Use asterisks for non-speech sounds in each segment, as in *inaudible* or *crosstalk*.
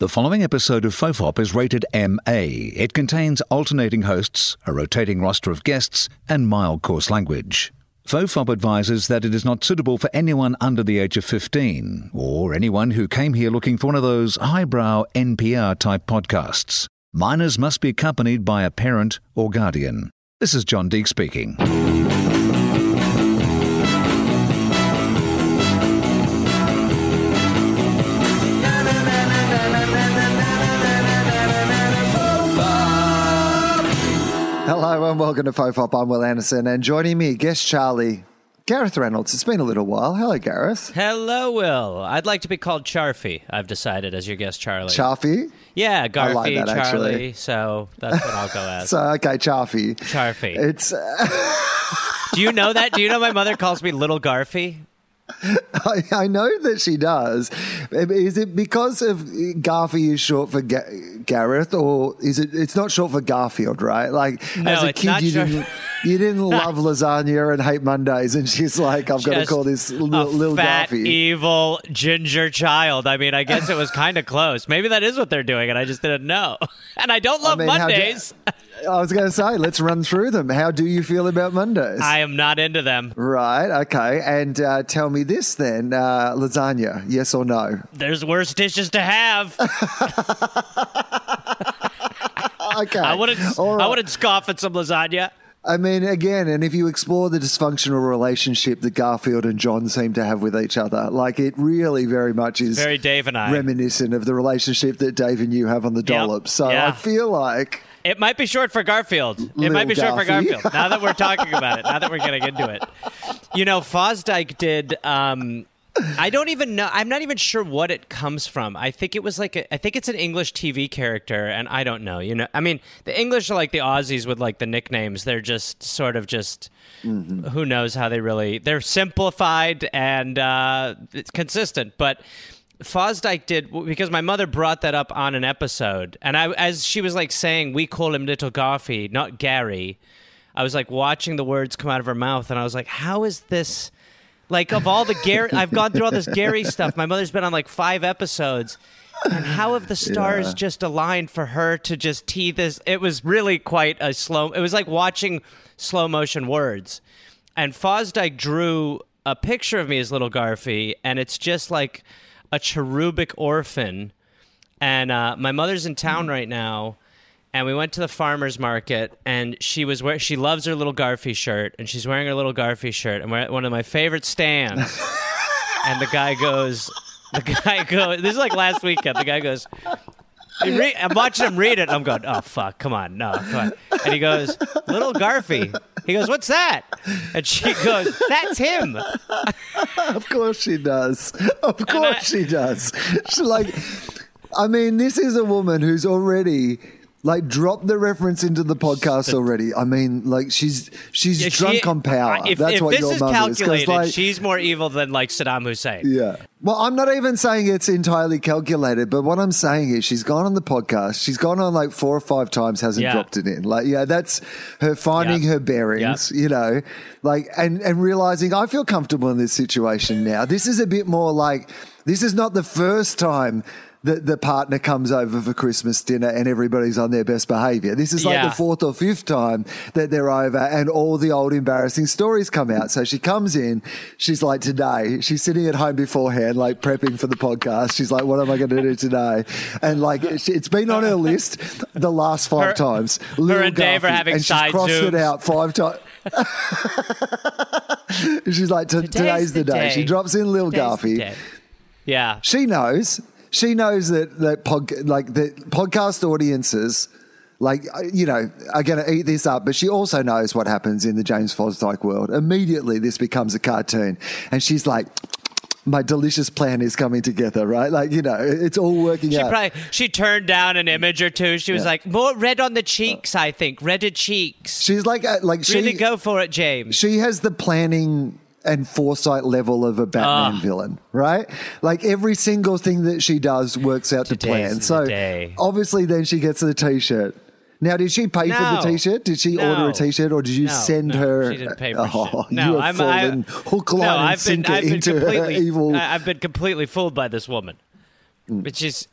The following episode of Fofop is rated MA. It contains alternating hosts, a rotating roster of guests, and mild coarse language. Fofop advises that it is not suitable for anyone under the age of 15 or anyone who came here looking for one of those highbrow NPR type podcasts. Minors must be accompanied by a parent or guardian. This is John Deek speaking. Hello and welcome to Fofop. I'm Wil Anderson, and joining me, guest Charlie, Gareth Reynolds. It's been a little while. Hello, Gareth. Hello, Wil. I'd like to be called Charfy. I've decided as your guest, Charlie. Charfy. yeah, Garfy, like that, Charlie. actually. So that's what I'll go *laughs* as. So okay, Charfy. Charfy. It's *laughs* Do you know that? Do you know my mother calls me Little Garfy? *laughs* I, I know that she does. Is it because of Garfy is short for Ga- Gareth, or is it? It's not short for Garfield, right? Like No, as a kid, you didn't *laughs* you didn't love lasagna and hate Mondays, and she's like, I've got to call this little, fat, Garfy. evil ginger child. I mean, I guess it was *laughs* kind of close. Maybe that is what they're doing, and I just didn't know. And I don't love mean, how do- Mondays. I was going to say, let's run through them. How do you feel about Mondays? I am not into them. Right. Okay. And uh, tell me this then: uh, lasagna, yes or no? There's worse dishes to have. *laughs* Okay. I wouldn't. Right. I wouldn't scoff at some lasagna. I mean, again, and if you explore the dysfunctional relationship that Garfield and John seem to have with each other, like it really very much is Very Dave and I. reminiscent of the relationship that Dave and you have on the dollop. So I feel like It might be short for Garfield. It Little might be short for Garfield. Now that we're talking *laughs* about it, now that we're getting into it, you know, Fosdike did. Um, I don't even know. I'm not even sure what it comes from. I think it was like a, I think it's an English TV character, and I don't know. You know, I mean, the English are like the Aussies with like the nicknames. They're just sort of just who knows how they really. They're simplified and uh, it's consistent, but. Fosdike did because my mother brought that up on an episode, and I, as she was like saying, we call him Little Garfy, not Gary. I was like watching the words come out of her mouth, and I was like, how is this? Like of all the Gary, *laughs* I've gone through all this Gary stuff. My mother's been on like five episodes, and how have the *laughs* stars Yeah. just aligned for her to just tee this? It was really quite a slow. It was like watching slow motion words, and Fosdike drew a picture of me as Little Garfy, and it's just like a cherubic orphan. And uh, my mother's in town right now, and we went to the farmer's market, and she was where she loves her little Garfy shirt, and she's wearing her little Garfy shirt, and we're at one of my favorite stands. *laughs* and the guy goes, the guy goes, this is like last weekend. The guy goes, I'm watching him read it. I'm going, oh fuck, come on, no, come on. And he goes, little Garfy. He goes, what's that? And she goes, that's him. *laughs* Of course she does. Of course I- she does. She like, I mean, this is a woman who's already like drop the reference into the podcast already. I mean, like she's she's Yeah, drunk she- on power. If, That's if what this your is is. 'Cause, calculated, like, she's more evil than like Saddam Hussein. yeah. Well, I'm not even saying it's entirely calculated, but what I'm saying is she's gone on the podcast. She's gone on like four or five times, hasn't Yeah. dropped it in. Like, yeah, that's her finding Yeah. her bearings, you know, like, and, and realizing I feel comfortable in this situation now. This is a bit more like, this is not the first time that the partner comes over for Christmas dinner and everybody's on their best behavior. This is like Yeah. the fourth or fifth time that they're over and all the old embarrassing stories come out. So she comes in, she's like, today, she's sitting at home beforehand, like prepping for the podcast. She's like, what am I going to do today? And like, it's it's been on her list the last five Her- times. her Little and Dave are having and she's side crossed it out five times. *laughs* she's like, "T- today's, the day. She drops in Lil Garfy. Yeah. She knows. She knows that that pod, like the podcast audiences, like uh, you know, are going to eat this up. But she also knows what happens in the James Fosdike world. Immediately, this becomes a cartoon, and she's like. My delicious plan is coming together, right? Like you know, it's all working She out. probably she turned down an image or two. She was Yeah. like, more red on the cheeks, I think. Redder cheeks. She's like, uh, like she really go for it, James. she has the planning and foresight level of a Batman Ah. villain, right? Like every single thing that she does works out to plan. So day. obviously, then she gets the T-shirt. Now, did she pay for the T-shirt? Did she No. order a T-shirt, or did you No, send no, her? She didn't pay for *laughs* oh, shit. No, you have I'm fallen I, hook, line, no, and I've been, I've been into her completely evil. I've been completely fooled by this woman, Mm. which is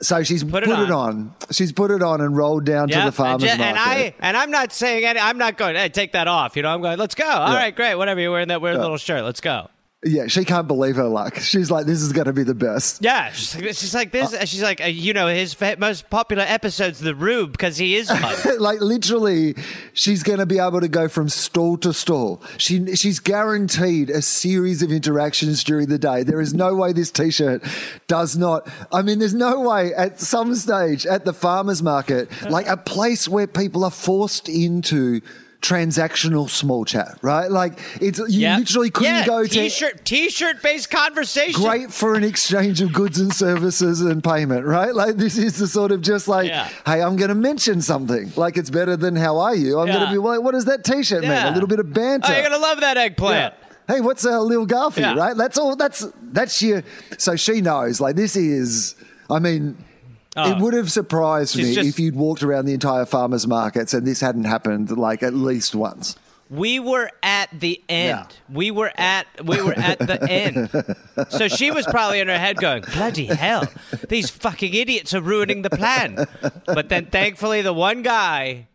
So she's Put put, it it, on. She's put it on and rolled down to the farmer's and, market. and I and I'm not saying any, I'm not going. Hey, take that off. You know, I'm going. Let's go. All right, great. Whatever you're wearing that weird little shirt. Let's go. Yeah, she can't believe her luck. She's like, this is going to be the best. Yeah, she's like, she's like this. she's like, uh, you know, his most popular episode's the Rube because he is *laughs* like literally, she's going to be able to go from stall to stall. She she's guaranteed a series of interactions during the day. There is no way this T-shirt does not. I mean, there's no way at some stage at the farmers market, like a place where people are forced into transactional small chat, right? Like it's you Yep. literally couldn't yeah, go to t-shirt t-shirt based conversation. great for an exchange of goods and services and payment, right? Like this is the sort of just like, Yeah. hey, I'm going to mention something. Like it's better than how are you? I'm going to be like, what does that T-shirt mean? A little bit of banter. Oh, you're gonna love that eggplant. Hey, what's a little Garfield, Yeah. right? That's all. That's that's your. So she knows. Like this is. I mean. It would have surprised Oh. She's me just- if you'd walked around the entire farmers markets and this hadn't happened like at least once. We were at the end. Yeah. We were at we were at the end. So she was probably in her head going, "Bloody hell, these fucking idiots are ruining the plan." But then thankfully the one guy,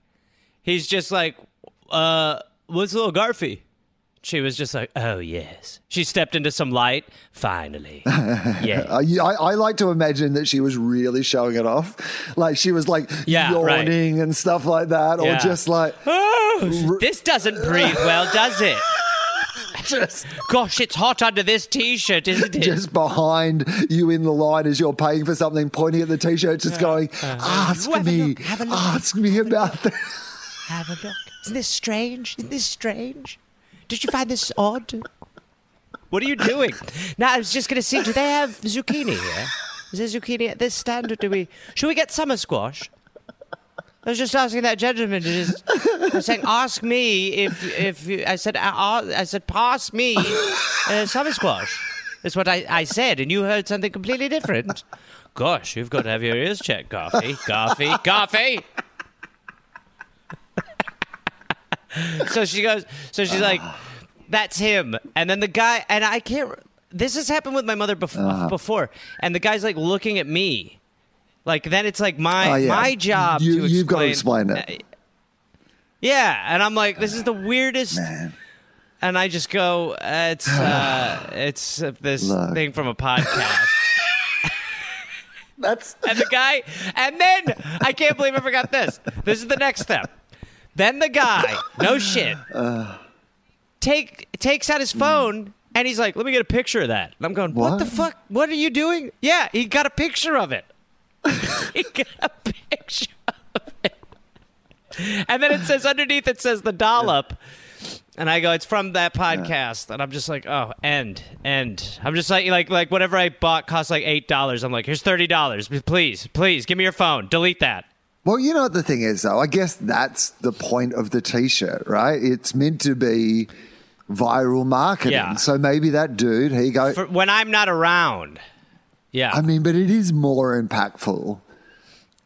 he's just like, "Uh, what's little Garfy?" She was just like, "Oh yes." She stepped into some light. Finally, *laughs* yeah. I, I, like to imagine that she was really showing it off. Like she was like Yeah, right. yawning and stuff like that, or just like Oh, this doesn't breathe well, does it? *laughs* just, Gosh, it's hot under this t-shirt, isn't it? just behind you in the line as you're paying for something, pointing at the t-shirt, just going, uh-huh. ask Have a me, look, have a look. ask me about that. Have a look. Isn't this strange? Isn't this strange? Did you find this odd? What are you doing? *laughs* Now I was just gonna see. Do they have zucchini here? Is there zucchini at this stand, or do we? Should we get summer squash? I was just asking that gentleman to just. I was saying, ask me if if you, I said uh, I said pass me uh, summer squash. That's what I, I said, and you heard something completely different. Gosh, you've got to have your ears checked, Garfy. Garfy, Garfy. So she goes so she's like that's him and then the guy and i can't this has happened with my mother bef- before and the guy's like looking at me like then it's like my Oh, yeah. my job You- to you've got to explain explain it. yeah and i'm like this is the weirdest Man. and i just go *sighs* uh, it's uh it's uh, this Look. thing from a podcast *laughs* That's and the guy, and then I can't believe I forgot this. This is the next step. Then the guy, no shit, take takes out his phone and he's like, "Let me get a picture of that." And I'm going, "What, What? the fuck? What are you doing?" Yeah, he got a picture of it. *laughs* he got a picture of it. And then it says underneath, it says the dollop. And I go, it's from that podcast, and I'm just like, oh, end, end. I'm just like, like, like whatever I bought cost like eight dollars. I'm like, here's thirty dollars. Please, please, give me your phone. Delete that. Well, you know what the thing is, though? I guess that's the point of the t shirt, right? It's meant to be viral marketing. Yeah. So maybe that dude, he goes. For when I'm not around. Yeah. I mean, but it is more impactful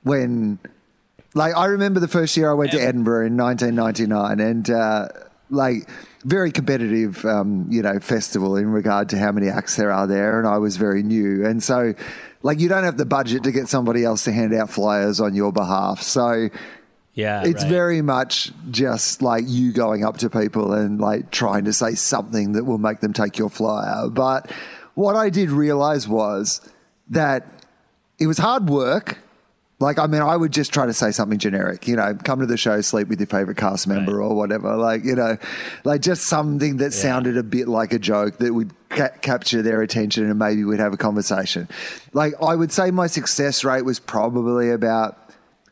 when, like, I remember the first year I went to Edinburgh in 1999 and, uh, like, very competitive, um, you know, festival in regard to how many acts there are there. And I was very new. And so, like, you don't have the budget to get somebody else to hand out flyers on your behalf. So, yeah. it's right. very much just like you going up to people and like trying to say something that will make them take your flyer. But what I did realize was that it was hard work. Like, I mean, I would just try to say something generic, you know, come to the show, sleep with your favorite cast member or whatever. Like, you know, like just something that sounded a bit like a joke that would ca- capture their attention and maybe we'd have a conversation. Like, I would say my success rate was probably about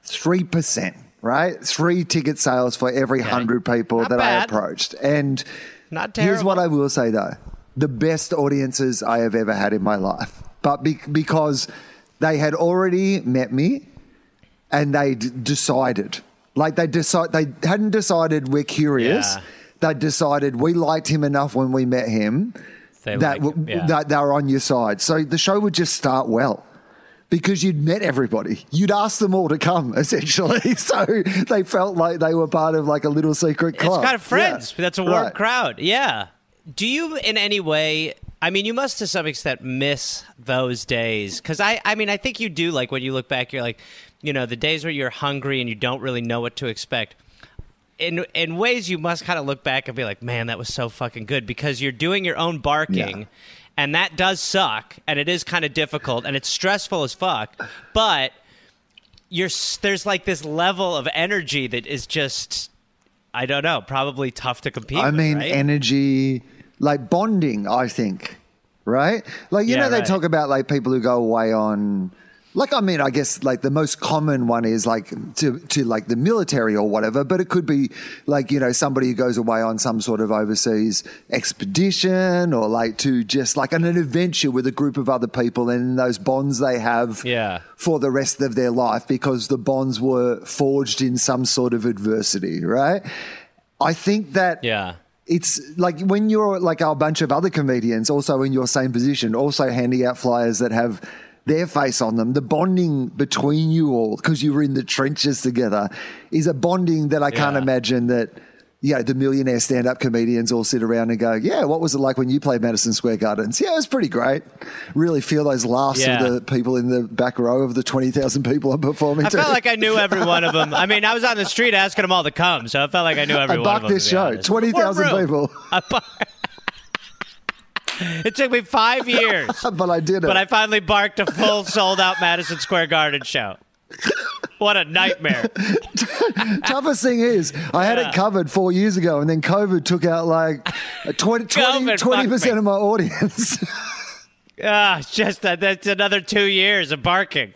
3%, right? Three ticket sales for every 100 people Not that I approached. And Not here's what. I will say though the best audiences I have ever had in my life. But be- because they had already met me and they decided, like they decide, they hadn't decided we're curious. Yeah. They decided we liked him enough when we met him They that, like him, yeah. that they were on your side. So the show would just start well because you'd met everybody. You'd asked them all to come, *laughs* essentially. *laughs* So they felt like they were part of like a little secret It's club. kind of friends. Yeah. That's a warm Right. crowd. Yeah. Do you in any way I mean, you must to some extent miss those days because I, I mean, I think you do. Like when you look back, you're like, you know, the days where you're hungry and you don't really know what to expect. In in ways, you must kind of look back and be like, man, that was so fucking good because you're doing your own barking. Yeah. And that does suck, and it is kind of difficult, and it's stressful as fuck. But you're there's like this level of energy that is just I don't know, probably tough to compete. I with, mean, right? energy, like bonding, I think, right? Like, you Yeah, know, they right. talk about like people who go away on, like, I mean, I guess like the most common one is like to, to like the military or whatever, but it could be like, you know, somebody who goes away on some sort of overseas expedition or like to just like an, an adventure with a group of other people and those bonds they have Yeah. for the rest of their life because the bonds were forged in some sort of adversity, right? I think that yeah. it's like when you're like a bunch of other comedians also in your same position, also handing out flyers that have their face on them. The bonding between you all, because you were in the trenches together, is a bonding that I can't imagine that. You know, the millionaire stand up comedians all sit around and go, Yeah, what was it like when you played Madison Square Gardens? Yeah, it was pretty great. Really feel those laughs Yeah. of the people in the back row of the 20,000 people I'm performing I to. felt like I knew every one of *laughs* them. I mean, I was on the street asking them all to come, so I felt like I knew every I one of them. this show. 20,000 What room? people. *laughs* It took me five years, *laughs* but I did it. but I finally barked a full sold out Madison Square Garden show. What a nightmare! *laughs* Toughest thing is, I had Yeah. it covered four years ago, and then COVID took out like 20, 20, COVID fucked percent of my audience. Ah, it's just that that's another two years of barking.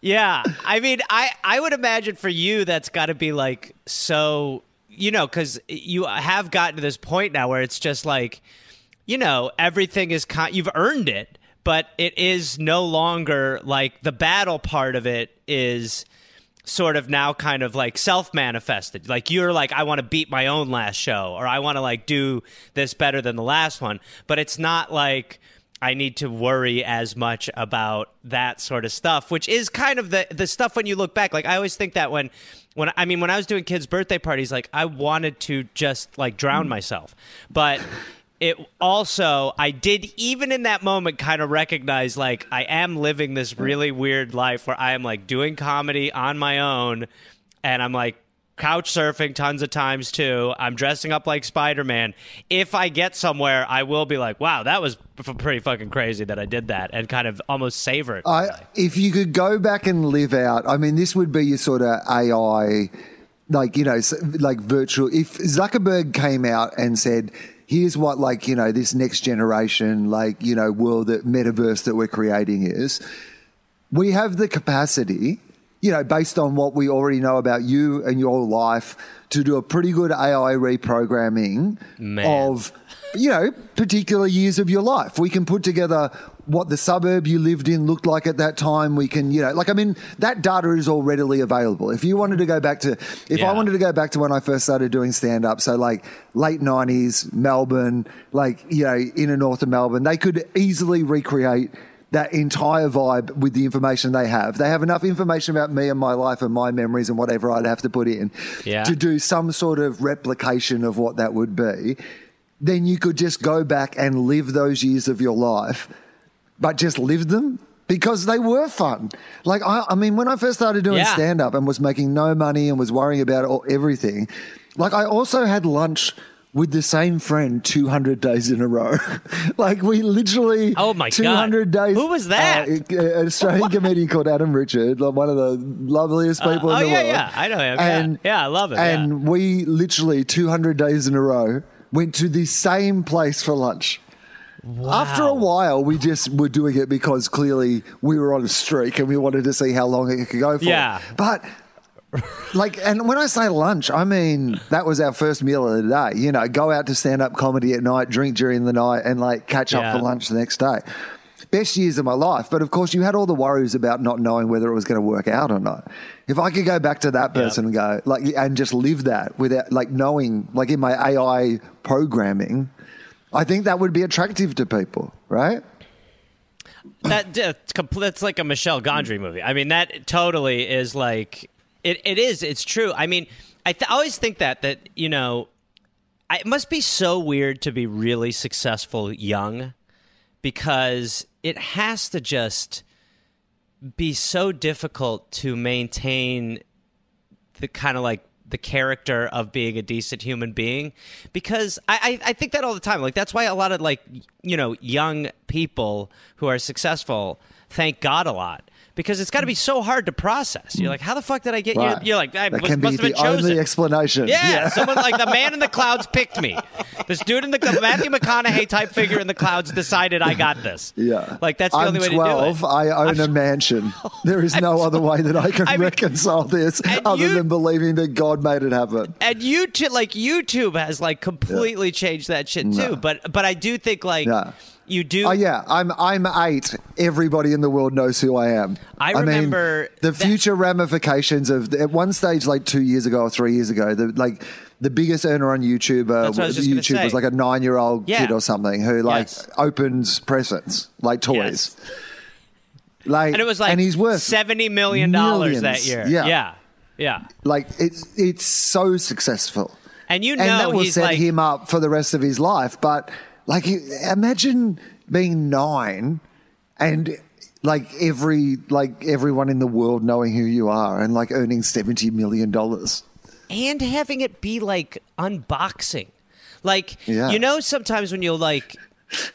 yeah, I mean, I I would imagine for you that's got to be like so, you know, because you have gotten to this point now where it's just like, you know, everything is con- you've earned it, but it is no longer like the battle part of it is sort of now kind of like self manifested. Like you're like, I want to beat my own last show or I want to like do this better than the last one. But it's not like I need to worry as much about that sort of stuff, which is kind of the the stuff when you look back. Like I always think that when when I mean when I was doing kids' birthday parties, like I wanted to just like drown mm. myself. But it also I did even in that moment kind of recognize like I am living this really weird life where I am like doing comedy on my own and I'm like couch surfing tons of times too. I'm dressing up like Spider-Man. If I get somewhere, I will be like, "Wow, that was pretty fucking crazy that I did that," and kind of almost savor it. I, if you could go back and live out, I mean, this would be your sort of AI, like, you know, like virtual. If Zuckerberg came out and said, here's what, like, you know, this next generation, like, you know, world, that metaverse that we're creating is, we have the capacity, you know, based on what we already know about you and your life, to do a pretty good AI reprogramming Man. of, you know, particular years of your life. We can put together what the suburb you lived in looked like at that time. We can, you know, like, I mean, that data is all readily available. If you wanted to go back to, if I wanted to go back to when I first started doing stand up, so like late 90s, Melbourne, like, you know, inner north of Melbourne, they could easily recreate that entire vibe with the information they have. They have enough information about me and my life and my memories and whatever I'd have to put in Yeah. to do some sort of replication of what that would be. Then you could just go back and live those years of your life, but just live them because they were fun. Like, I, I mean, when I first started doing Yeah. stand up and was making no money and was worrying about all, everything, like, I also had lunch with the same friend 200 days in a row. *laughs* like, we literally. Oh my God. 200 days. Who was that? Uh, an Australian *laughs* comedian called Adam Richard, like one of the loveliest people oh in the yeah, world. yeah, I know him. And, yeah. yeah, I love it. yeah. And we literally 200 days in a row went to the same place for lunch. After a while, we just were doing it because clearly we were on a streak and we wanted to see how long it could go for. Yeah. But like, and when I say lunch, I mean that was our first meal of the day. You know, go out to stand up comedy at night, drink during the night, and like catch up for lunch the next day. Best years of my life. But of course, you had all the worries about not knowing whether it was going to work out or not. If I could go back to that person and go, like, and just live that without, like, knowing, like, in my AI programming, I think that would be attractive to people, right? that that's, like a Michel Gondry movie. I mean, that totally is like it. It is. It's true. I mean, I th- always think that that you know. it must be so weird to be really successful young because it has to just be so difficult to maintain the kind of like the character of being a decent human being because I, I, I think that all the time. Like that's why a lot of like you know young people who are successful thank god a lot because it's got to be so hard to process. You're like, how the fuck did I get Right. you? You're like, I that was, can be must have the chosen. only explanation. Yeah, someone like the man in the *laughs* clouds picked me. This dude in the Matthew McConaughey type figure in the clouds decided I got this. Yeah. like that's the I'm only way 12. to do it. I own a mansion. *laughs* There is no other way that I can *laughs* I mean- reconcile this other you- than believing that God made it happen. And YouTube, like YouTube, has like completely changed that shit too. No. But but I do think like Yeah. you do. Oh yeah, I'm I'm eight. Everybody in the world knows who I am. I mean, remember the that- future ramifications of at one stage, like two years ago or three years ago, the like the biggest earner on YouTube, uh, I was YouTube was like a nine year old Yeah. kid or something who like Yes. opens presents like toys. Yes. Like and it was like and he's worth seventy million dollars that year. Yeah. yeah, yeah. like it's it's so successful. And you know and that will set like him up for the rest of his life. But like, imagine being nine and like every like everyone in the world knowing who you are and like earning seventy million dollars. and having it be like unboxing. Like Yeah. you know, sometimes when you'll like,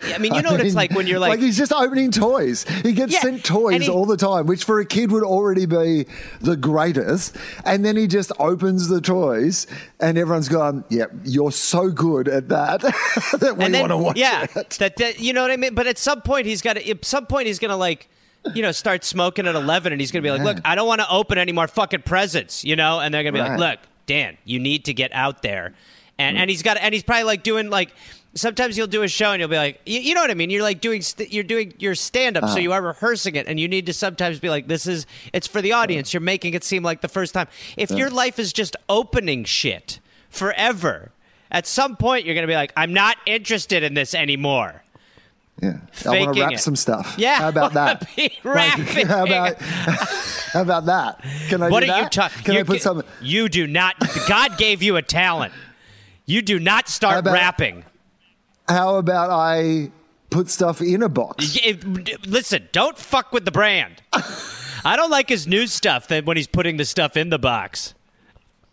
I mean, you know what it's like when you're *laughs* like, like he's just opening toys. He gets Yeah, sent toys he- all the time, which for a kid would already be the greatest. And then he just opens the toys, and everyone's gone, "Yep, you're so good at that *laughs* that we want to watch yeah, it." that, that you know what I mean. But at some point, he's got to. At some point, he's gonna like. You know, start smoking at eleven, and he's gonna be like, Yeah. "Look, I don't want to open any more fucking presents," you know. And they're gonna be Right. like, "Look, Dan, you need to get out there," and mm. and he's got, and he's probably like doing like. Sometimes you'll do a show and you'll be like, you, you know what I mean. You're like doing, st- you're doing your stand up, Uh-huh. so you are rehearsing it, and you need to sometimes be like, this is, it's for the audience. You're making it seem like the first time. If your life is just opening shit forever, at some point you're gonna be like, I'm not interested in this anymore. Yeah, I want to wrap it. some stuff. Yeah, how about *laughs* that? be *laughs* Like, how about *laughs* how about that? Can I What do are you talking? Can I put some? You do not. God gave you a talent. You do not start about- rapping. How about I put stuff in a box? Y- Listen, don't fuck with the brand. I don't like his new stuff that when he's putting the stuff in the box.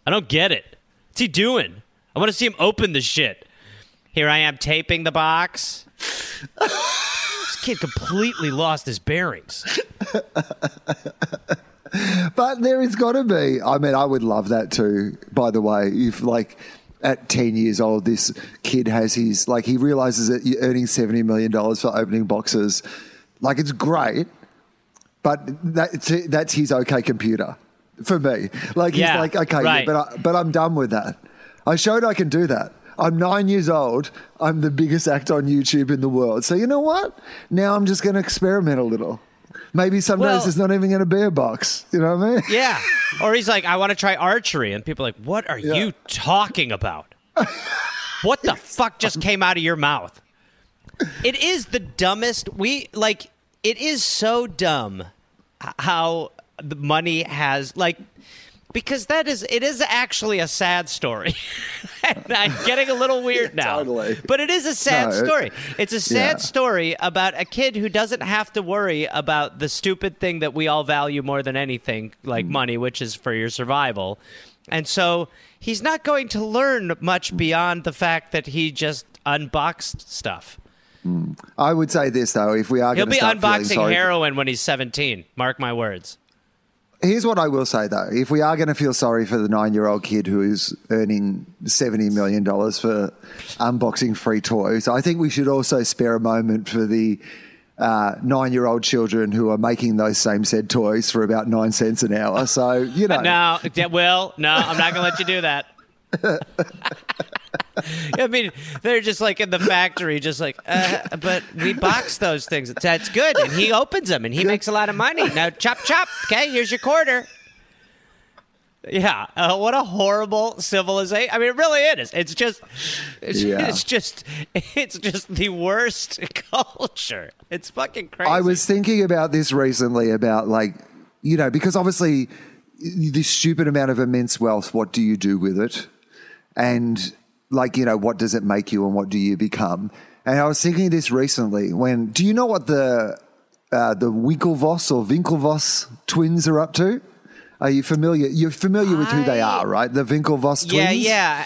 I don't get it. What's he doing? I want to see him open the shit. Here I am taping the box. this kid completely lost his bearings. But there has got to be. I mean, I would love that too. By the way, if like at ten years old, this kid has his like he realizes that you're earning seventy million dollars for opening boxes. Like it's great, but that's that's his okay computer for me. Like he's Yeah, like okay, yeah, but I, but I'm done with that. I showed I can do that. I'm nine years old. I'm the biggest actor on YouTube in the world. So you know what? Now I'm just going to experiment a little. Maybe some Well- days it's not even going to be a box. You know what I mean? Yeah. Or he's like, I want to try archery. And people are like, what are Yeah. you talking about? what the fuck just came out of your mouth? It is the dumbest. We, like, it is so dumb how the money has, like, because that is, it is actually a sad story. *laughs* and I'm getting a little weird *laughs* now. Totally. But it is a sad No, story. It's a sad Yeah. story about a kid who doesn't have to worry about the stupid thing that we all value more than anything, Mm. like money, which is for your survival. And so he's not going to learn much beyond the fact that he just unboxed stuff. I would say this though: if we are He'll going to be unboxing heroin when he's 17. Mark my words. Here's what I will say though: if we are going to feel sorry for the nine-year-old kid who is earning seventy million dollars for unboxing free toys, I think we should also spare a moment for the uh, nine-year-old children who are making those same said toys for about nine cents an hour. So you know, No, Wil, no, I'm not going to let you do that. *laughs* I mean, they're just like in the factory, just like, uh, but we box those things. That's good. And he opens them and he makes a lot of money. Now, chop, chop. Okay, here's your quarter. Yeah, uh, what a horrible civilization. I mean, it really is. It's just, it's, Yeah. it's just, it's just the worst *laughs* culture. It's fucking crazy. I was thinking about this recently about like, you know, because obviously this stupid amount of immense wealth, what do you do with it? And like you know, what does it make you and what do you become? And I was thinking this recently. When do you know what the uh, the Winklevoss or Winklevoss twins are up to? Are you familiar? You're familiar with who they are, right? The Winklevoss twins. Yeah, yeah.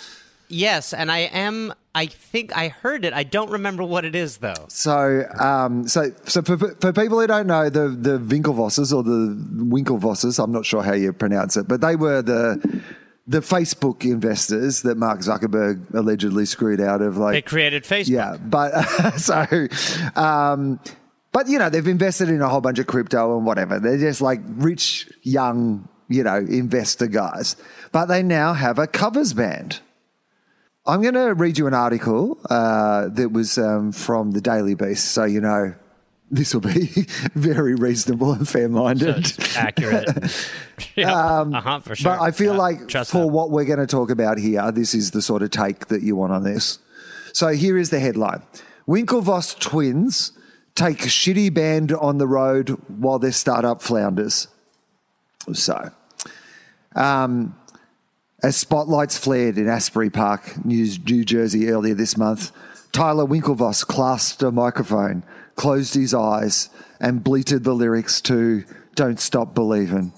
Yes, and I am. I think I heard it. I don't remember what it is though. So, um, so, so for, for people who don't know the the Winklevosses or the Winklevosses, I'm not sure how you pronounce it, but they were the the Facebook investors that Mark Zuckerberg allegedly screwed out of. Like, They created Facebook. yeah, but *laughs* so, um, but you know, they've invested in a whole bunch of crypto and whatever. They're just like rich, young, you know, investor guys. But they now have a covers band. I'm going to read you an article uh, that was um, from the Daily Beast, so you know this will be *laughs* very reasonable and fair-minded. It's accurate. *laughs* yeah, uh-huh, for sure. But I feel Yeah, like for what we're going to talk about here, this is the sort of take that you want on this. So here is the headline Winklevoss twins take shitty band on the road while their startup flounders. So, um, as spotlights flared in Asbury Park, New, New Jersey, earlier this month, Tyler Winklevoss clasped a microphone, closed his eyes, and bleated the lyrics to Don't Stop Believin',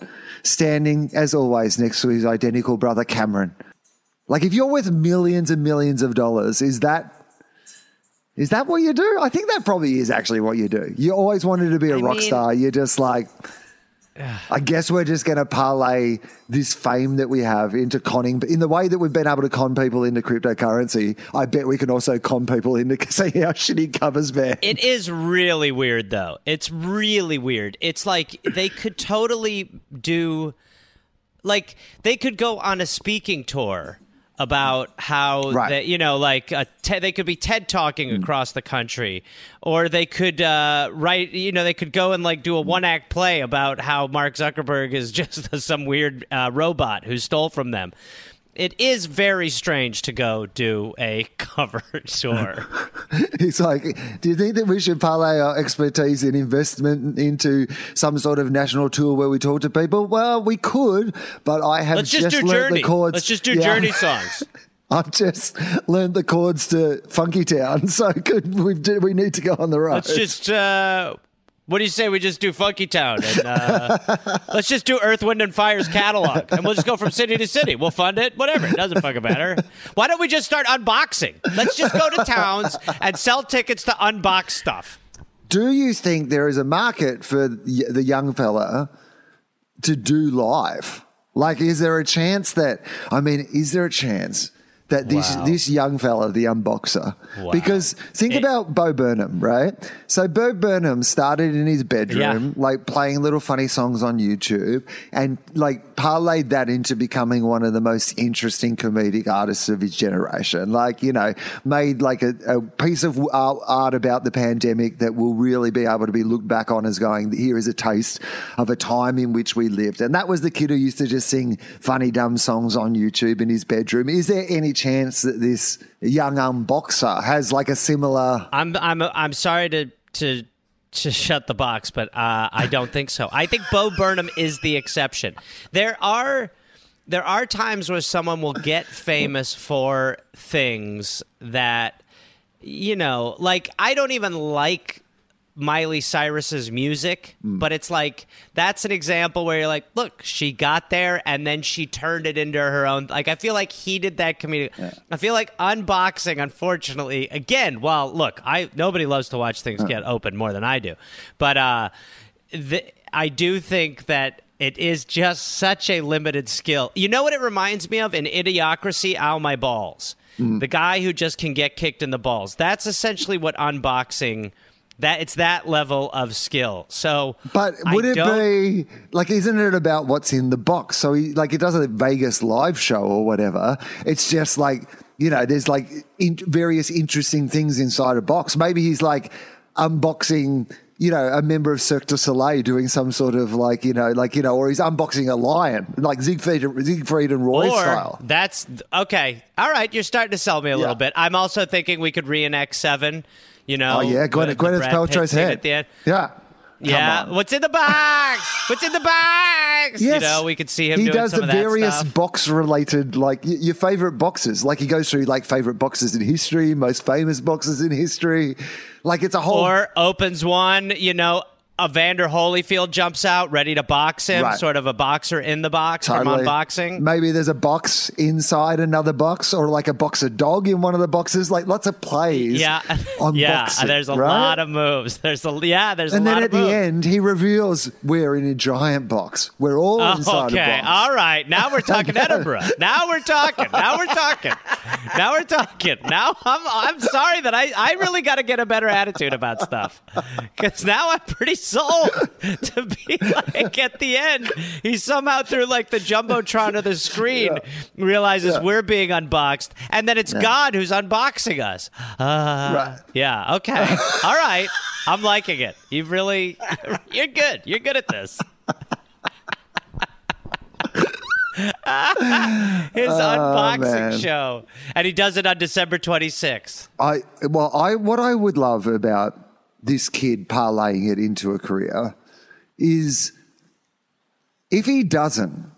standing, as always, next to his identical brother Cameron. Like, if you're worth millions and millions of dollars, is that. Is that what you do? I think that probably is actually what you do. You always wanted to be a I rock mean- star. You're just like, I guess we're just going to parlay this fame that we have into conning. But in the way that we've been able to con people into cryptocurrency, I bet we can also con people into *laughs* seeing how shitty covers man. It is really weird, though. It's really weird. It's like they could totally do, like, they could go on a speaking tour about how Right. they, you know, like a te- they could be TED talking across the country, or they could uh, write, you know, they could go and like do a one act play about how Mark Zuckerberg is *laughs* just some weird uh, robot who stole from them. It is very strange to go do a *laughs* cover tour. *laughs* It's like, do you think that we should parlay our expertise in investment into some sort of national tour where we talk to people? Well, we could, but I have Let's just, do learnt Journey. the chords. Let's just do Yeah. Journey *laughs* songs. I've just learned the chords to Funky Town, so could we? Do, we need to go on the road. Let's just. Uh, what do you say we just do Funky Town and uh, *laughs* let's just do Earth, Wind, and Fire's catalog, and we'll just go from city to city. We'll fund it, whatever. It doesn't fucking matter. Why don't we just start unboxing? Let's just go to towns and sell tickets to unbox stuff. Do you think there is a market for the young fella to do live? Like, is there a chance that? I mean, is there a chance that this Wow. this young fella, the unboxer, Wow. because think It- about Bo Burnham, right? So Bo Burnham started in his bedroom, Yeah. like playing little funny songs on YouTube, and like parlayed that into becoming one of the most interesting comedic artists of his generation. Like, you know, made like a, a piece of art, art about the pandemic that will really be able to be looked back on as going, here is a taste of a time in which we lived. And that was the kid who used to just sing funny, dumb songs on YouTube in his bedroom. Is there any chance that this young unboxer has like a similar. I'm I'm I'm sorry to to to *laughs* shut the box, but uh, I don't think so. I think Bo Burnham is the exception. There are there are times where someone will get famous for things that you know, like I don't even like Miley Cyrus's music, but it's like that's an example where you're like, look, she got there and then she turned it into her own. Like I feel like he did that comedic. I feel like unboxing, unfortunately, again. Well, look, I nobody loves to watch things get open more than I do, but uh, the, I do think that. It is just such a limited skill. You know what it reminds me of? In Idiocracy, Ow My Balls. The guy who just can get kicked in the balls. That's essentially what unboxing that it's that level of skill. So, But I would it be like, isn't it about what's in the box? So, he, like, it does a Vegas live show or whatever. It's just like, you know, there's like in, various interesting things inside a box. Maybe he's like unboxing, you know, a member of Cirque du Soleil doing some sort of like, you know, like, you know, or he's unboxing a lion, like Siegfried, Siegfried and Roy Or style. that's okay. All right, you're starting to sell me a little bit. I'm also thinking we could reenact Seven. You oh, know, Oh, yeah, Gwyneth, Gwyneth Paltrow's head. the. Yeah. Yeah, on. what's in the box? What's in the box? You know, we could see him He doing does some the of that various box related, like y- your favorite boxes. Like he goes through like favorite boxes in history, most famous boxes in history. Like it's a whole. or opens one, you know, Evander Holyfield jumps out ready to box him, Right. sort of a boxer in the box Totally. from unboxing. Maybe there's a box inside another box, or like a boxer dog in one of the boxes. Like lots of plays. Yeah, *laughs* yeah. boxing, there's a right? lot of moves. There's a yeah. There's a lot of things. And then at the end, he reveals we're in a giant box. We're all Oh, inside okay, a box. all right. Now we're *laughs* talking Edinburgh. Now we're talking. Now we're talking. Now we're talking. Now I'm I'm sorry that I I really got to get a better attitude about stuff because now I'm pretty sold *laughs* to be like at the end he somehow through like the jumbotron of the screen realizes Yeah. we're being unboxed and then it's God who's unboxing us. Uh, Right. Yeah. Okay. *laughs* All right. I'm liking it. You really you're good. You're good at this. *laughs* His unboxing man. show. And he does it on December 26th. I well, I what I would love about this kid parlaying it into a career is if he doesn't.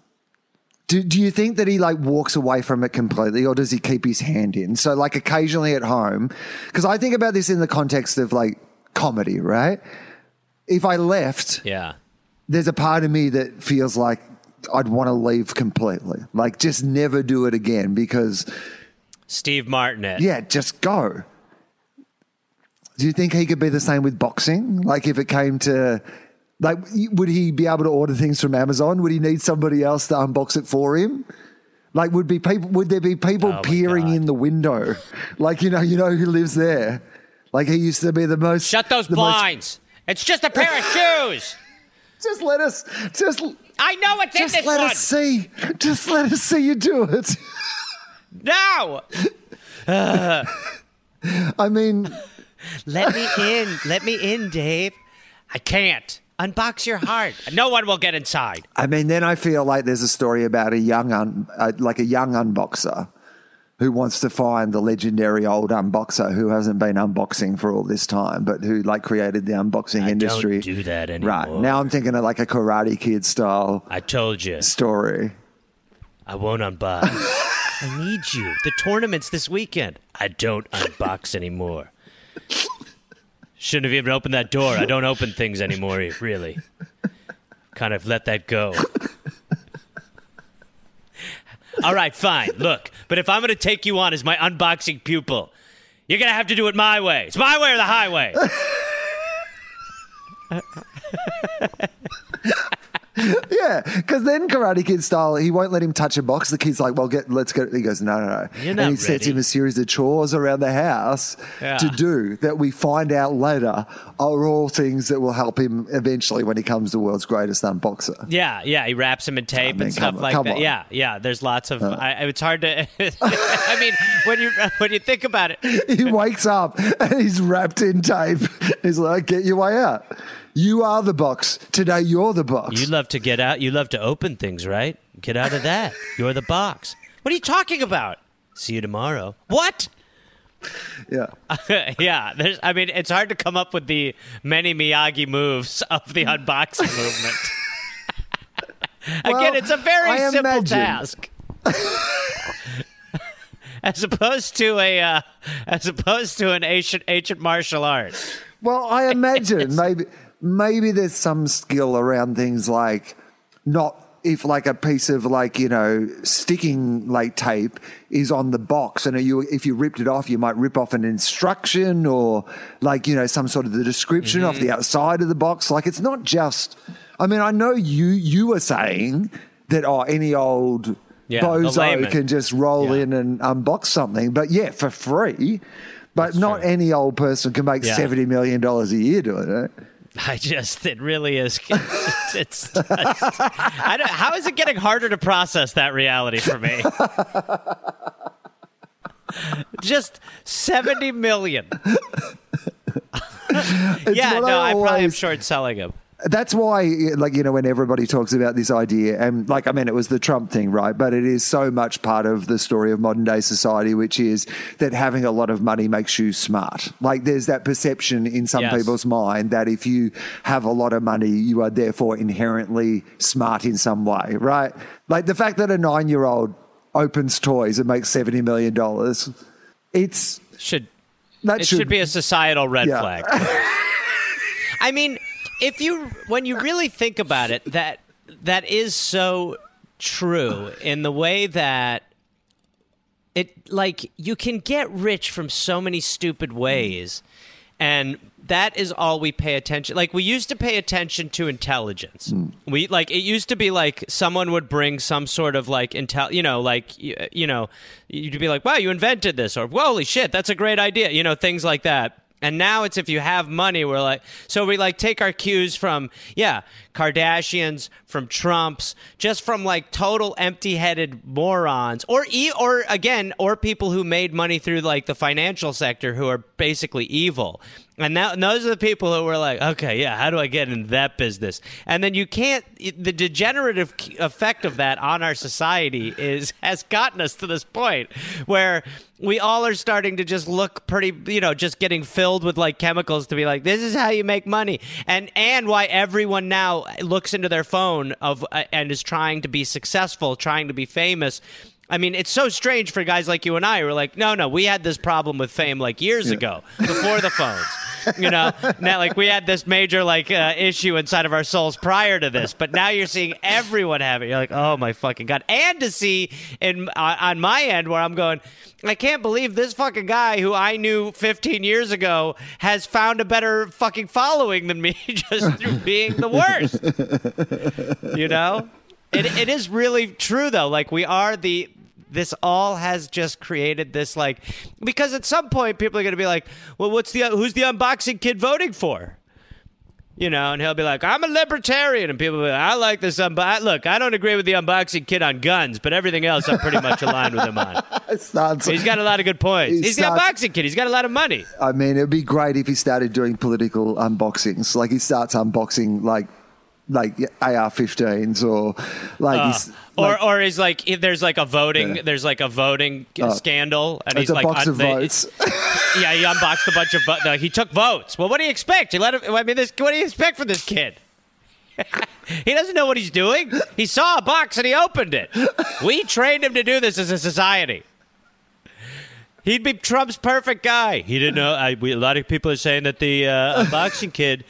Do, do you think that he like walks away from it completely or does he keep his hand in? So like occasionally at home, because I think about this in the context of like comedy, right? If I left, Yeah. there's a part of me that feels like I'd want to leave completely. Like just never do it again because Steve Martin it. yeah, just go. Do you think he could be the same with boxing? Like if it came to like would he be able to order things from Amazon? Would he need somebody else to unbox it for him? Like would be people would there be people Oh peering God. in the window? *laughs* Like you know, you know who lives there? Like he used to be the most Shut those the most- blinds. It's just a pair of shoes. *laughs* just let us just I know in just this let one. us see. Just let us see you do it. *laughs* No. I mean, Let me in. Let me in, Dave. I can't. Unbox your heart. No one will get inside. I mean, then I feel like there's a story about a young, un, uh, like a young unboxer who wants to find the legendary old unboxer who hasn't been unboxing for all this time, but who like created the unboxing industry. Don't do that anymore. right now, I'm thinking of like a Karate Kid style I told you. story. I won't unbox. *laughs* I need you. The tournament's this weekend. I don't unbox anymore. Shouldn't have even opened that door. I don't open things anymore, really. Kind of let that go. All right, fine. Look, but if I'm going to take you on as my unboxing pupil, you're going to have to do it my way. It's my way or the highway. *laughs* *laughs* Yeah, because then Karate Kid style, he won't let him touch a box. The kid's like, "Well, get let's go." He goes, "No, no, no," You're and he sets ready. him a series of chores around the house Yeah. to do that. We find out later are all things that will help him eventually when he comes to the world's greatest unboxer. Yeah, yeah, he wraps him in tape mean, and stuff on, like that. on. Yeah, yeah. There's lots of. Uh. I, it's hard to. *laughs* I mean, when you *laughs* when you think about it, he wakes up and he's wrapped in tape. He's like, "Get your way out. You are the box today. You're the box." you love to get out. You love to open things, right? Get out of that. You're the box. What are you talking about? See you tomorrow. What? yeah. *laughs* yeah, there's. I mean, it's hard to come up with the many Miyagi moves of the unboxing *laughs* movement. Again, Well, it's a very I simple imagine- task. *laughs* as opposed to a, uh, as opposed to an ancient ancient martial art. Well, I imagine maybe maybe there's some skill around things like not if like a piece of like you know sticking like tape is on the box and you if you ripped it off you might rip off an instruction or like you know some sort of the description off the Mm-hmm. outside of the box like it's not just i mean i know you you were saying that oh any old Yeah, bozo can just roll Yeah. in and unbox something but yeah for free but not true. any old person can make Yeah. seventy million dollars a year doing it. *laughs* I just, it really is. It's, *laughs* it's just, I don't, how is it getting harder to process that reality for me? *laughs* just 70 million. yeah, no, I I probably am short selling him. That's why, like, you know, when everybody talks about this idea, and like, I mean, it was the Trump thing, right? But it is so much part of the story of modern day society, which is that having a lot of money makes you smart. Like, there's that perception in some Yes. people's mind that if you have a lot of money, you are therefore inherently smart in some way, right? Like, the fact that a nine year old opens toys and makes $70 million, it's Should that it should, be a societal red Yeah. flag. *laughs* I mean, if you when you really think about it, that that is so true in the way that it like you can get rich from so many stupid ways and that is all we pay attention like we used to pay attention to intelligence. Hmm. We like it used to be like someone would bring some sort of like intel you know like y- you know you'd be like wow you invented this or holy shit that's a great idea you know things like that and now it's if you have money, we're like, so we like take our cues from, yeah, Kardashians, from Trumps, just from like total empty headed morons, or, e- or again, or people who made money through like the financial sector who are basically evil. And, now, and those are the people who were like, okay, yeah, how do I get into that business? And then you can't, the degenerative effect of that on our society is, *laughs* has gotten us to this point where we all are starting to just look pretty, you know, just getting filled with like chemicals to be like, this is how you make money. And, and why everyone now looks into their phone of, uh, and is trying to be successful, trying to be famous. I mean, it's so strange for guys like you and I who are like, no, no, we had this problem with fame like years ago before the phones. *laughs* You know, now like we had this major like uh, issue inside of our souls prior to this, but now you're seeing everyone have it. You're like, oh my fucking god! And to see in uh, on my end where I'm going, I can't believe this fucking guy who I knew 15 years ago has found a better fucking following than me *laughs* just through being the worst. You know, it it is really true though. Like we are the this all has just created this like because at some point people are going to be like, well, what's the who's the unboxing kid voting for? You know, and he'll be like, I'm a libertarian. And people will be like, I like this. Unbo- Look, I don't agree with the unboxing kid on guns, but everything else I'm pretty much aligned with him on. *laughs* Starts- He's got a lot of good points. He He's the starts- unboxing kid. He's got a lot of money. I mean, it'd be great if he started doing political unboxings. Like he starts unboxing like like AR-15s or like, he's, Uh, like or is like there's like a voting, there's like a voting scandal, and it's he's a like, box un- of they- votes. *laughs* yeah, he unboxed a bunch of votes. he took votes. Well, what do you expect? You let him. I mean, this. What do you expect from this kid? *laughs* he doesn't know what he's doing. He saw a box and he opened it. We trained him to do this as a society. He'd be Trump's perfect guy. He didn't know. I, we, a lot of people are saying that the uh, unboxing kid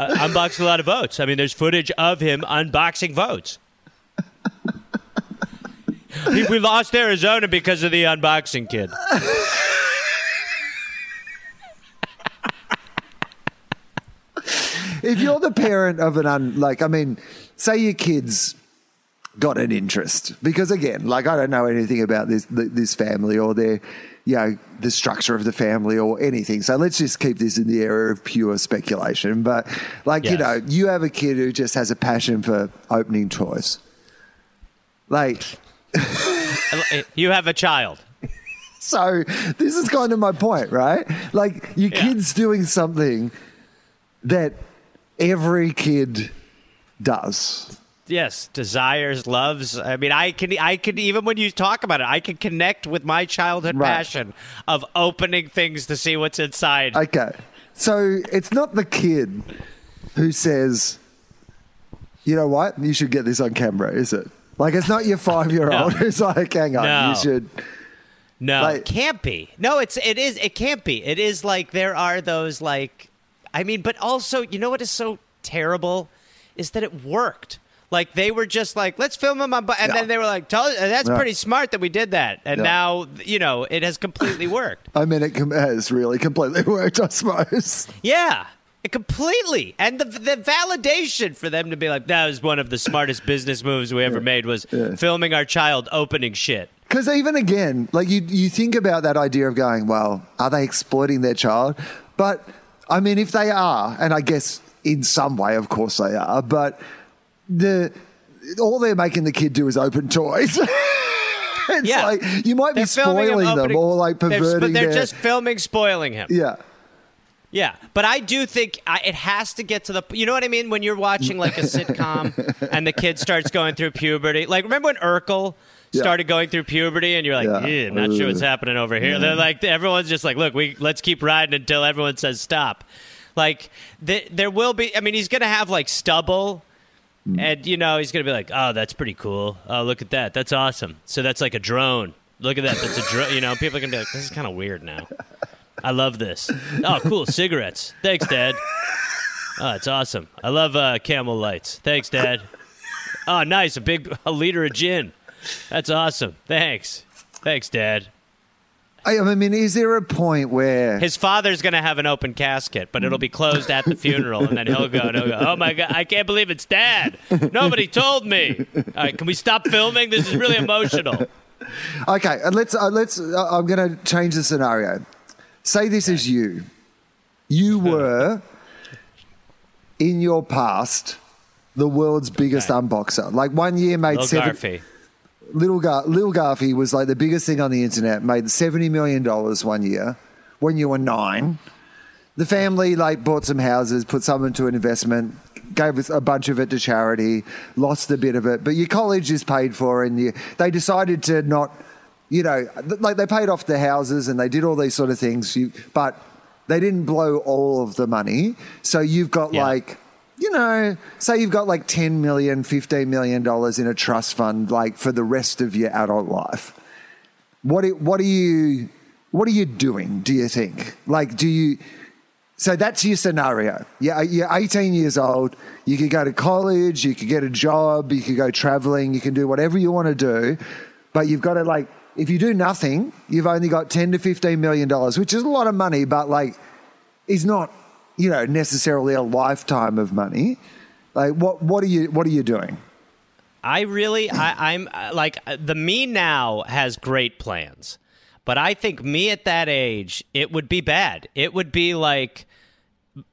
uh, unboxed a lot of votes. I mean, there's footage of him unboxing votes. We lost Arizona because of the unboxing kid. if you're the parent of an un like I mean, say your kids got an interest because again, like I don't know anything about this this family or their you know the structure of the family or anything. So let's just keep this in the area of pure speculation. But like you know, you have a kid who just has a passion for opening toys. Like You have a child. *laughs* so this is kind of my point, right? Like your Yeah. kid's doing something that every kid does. Yes, desires, loves. I mean, I can, I can even when you talk about it, I can connect with my childhood Right. passion of opening things to see what's inside. Okay. So it's not the kid who says, you know what, you should get this on camera, is it? Like it's not your five year old *laughs* No. who's like, hang on, No. you should. no, like- it can't be. No, it's it is it can't be. It is like there are those like, I mean, but also you know what is so terrible is that it worked. Like they were just like, let's film them on, bu-" and Yeah. then they were like, Tell, that's Yeah. pretty smart that we did that, and Yeah. now you know it has completely worked. *laughs* I mean, it has really completely *laughs* worked, I suppose. Yeah, completely. And the the validation for them to be like that was one of the smartest business moves we ever made was filming our child opening shit. Because even again, like you, you think about that idea of going, well, are they exploiting their child? But I mean, if they are, and I guess in some way, of course they are, but the all they're making the kid do is open toys. *laughs* it's Yeah. like you might be They're him spoiling them opening- or like they're- but they're their, just filming spoiling him. yeah. Yeah, but I do think I, it has to get to the. You know what I mean? When you're watching like a *laughs* sitcom and the kid starts going through puberty. Like remember when Urkel Yeah. started going through puberty, and you're like, Yeah. "Eh, I'm not sure what's happening over here. They're like, everyone's just like, look, we let's keep riding until everyone says stop. Like th- there will be. I mean, he's gonna have like stubble. And you know he's gonna be like, "Oh, that's pretty cool. Oh, look at that. That's awesome. So that's like a drone. Look at that. That's a drone. You know, people are gonna be like, this is kind of weird now. *laughs* I love this. Oh, cool. Cigarettes. Thanks, Dad. Oh, it's awesome. I love uh, Camel Lights. Thanks, Dad. Oh, nice. A big a liter of gin. That's awesome. Thanks. Thanks, Dad. I, I mean, is there a point where His father's gonna have an open casket, but it'll be closed at the funeral, and then he'll go and he'll go, "Oh my god, I can't believe it's Dad. Nobody told me. All right, can we stop filming? This is really emotional." Okay, uh, let's uh, let's. Uh, I'm going to change the scenario. Say this is you. You were in your past the world's biggest Okay. unboxer. Like one year made Little seven. Garfy. Little Gar- Lil Charfy was like the biggest thing on the internet. Made seventy million dollars one year when you were nine. The family like bought some houses, put some into an investment, gave us a bunch of it to charity, lost a bit of it, but your college is paid for, and you, they decided to not, you know, like they paid off the houses and they did all these sort of things, you, but they didn't blow all of the money. So you've got Yeah. like you know, say you've got like 10 million, 15 million dollars in a trust fund like for the rest of your adult life. What what are you what are you doing, do you think? Like do you so that's your scenario. Yeah, you're 18 years old. You could go to college, you could get a job, you could go traveling, you can do whatever you want to do, but you've got to like if you do nothing, you've only got 10 to 15 million dollars, which is a lot of money, but like is not you know necessarily a lifetime of money. Like what what are you what are you doing? I really, I, I'm like the me now has great plans, but I think me at that age, it would be bad. It would be like,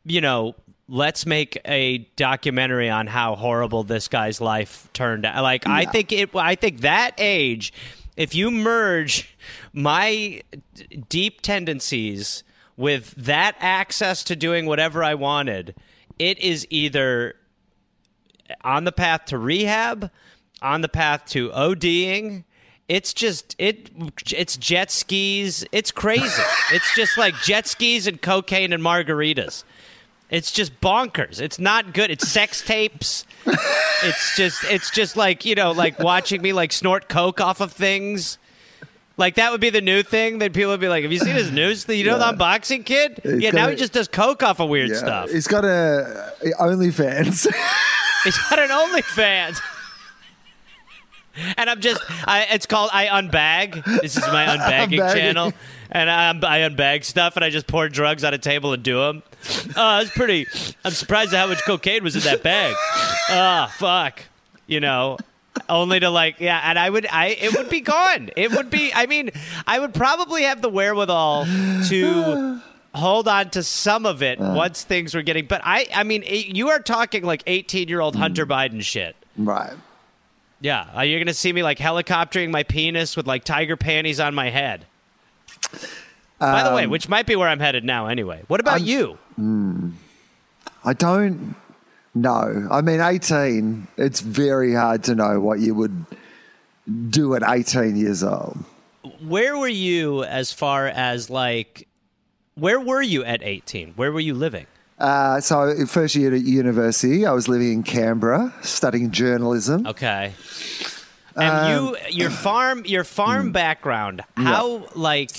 you know, let's make a documentary on how horrible this guy's life turned out. Like, I think it, I think that age, if you merge my deep tendencies with that access to doing whatever I wanted, it is either on the path to rehab, on the path to ODing. It's just it it's jet skis. It's crazy. *laughs* it's just like jet skis and cocaine and margaritas. It's just bonkers. It's not good. It's sex tapes. it's just it's just like, you know, like watching me like snort coke off of things. Like that would be the new thing that people would be like, "Have you seen his news? thing? You know Yeah. the unboxing kid? He's yeah, now gonna- he just does coke off of weird stuff. He's got a OnlyFans. *laughs* He's got an OnlyFans. And I'm just, I, it's called I Unbag. This is my *laughs* unbagging Unbagging. channel. And I, I unbag stuff and I just pour drugs on a table and do them. Oh, *laughs* it's pretty, I'm surprised at how much cocaine was in that bag. Ah, fuck. You know, only to like, yeah, and I would, I, it would be gone. It would be, I mean, I would probably have the wherewithal to hold on to some of it once things were getting, but I, I mean, it, you are talking like 18 year old Hunter Biden shit. right. Yeah, uh, you're gonna see me like helicoptering my penis with like tiger panties on my head. By the way, um, which might be where I'm headed now. Anyway, what about you? Hmm. I don't know. I mean, 18, it's very hard to know what you would do at 18 years old. Where were you as far as like, where were you at 18? Where were you living? Uh, so, first year at university, I was living in Canberra studying journalism. Okay. And you, um, your farm, your farm hmm. background. How like,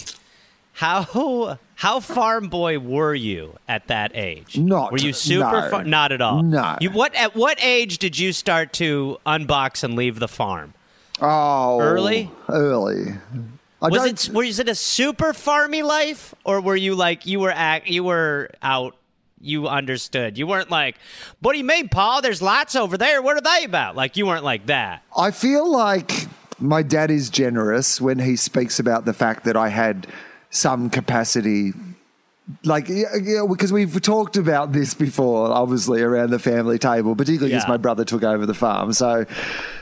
how how farm boy were you at that age? Not- Were you super? no. Far, not at all. No. You what? At what age did you start to unbox and leave the farm? Oh, Early? Early. I Was it was it a super farmy life, or were you like you were act you were out? You understood. You weren't like, "What do you mean, Paul? There's lots over there. What are they about?" Like you weren't like that. I feel like my dad is generous when he speaks about the fact that I had some capacity like yeah, because we've talked about this before, obviously around the family table, particularly because Yeah. my brother took over the farm. So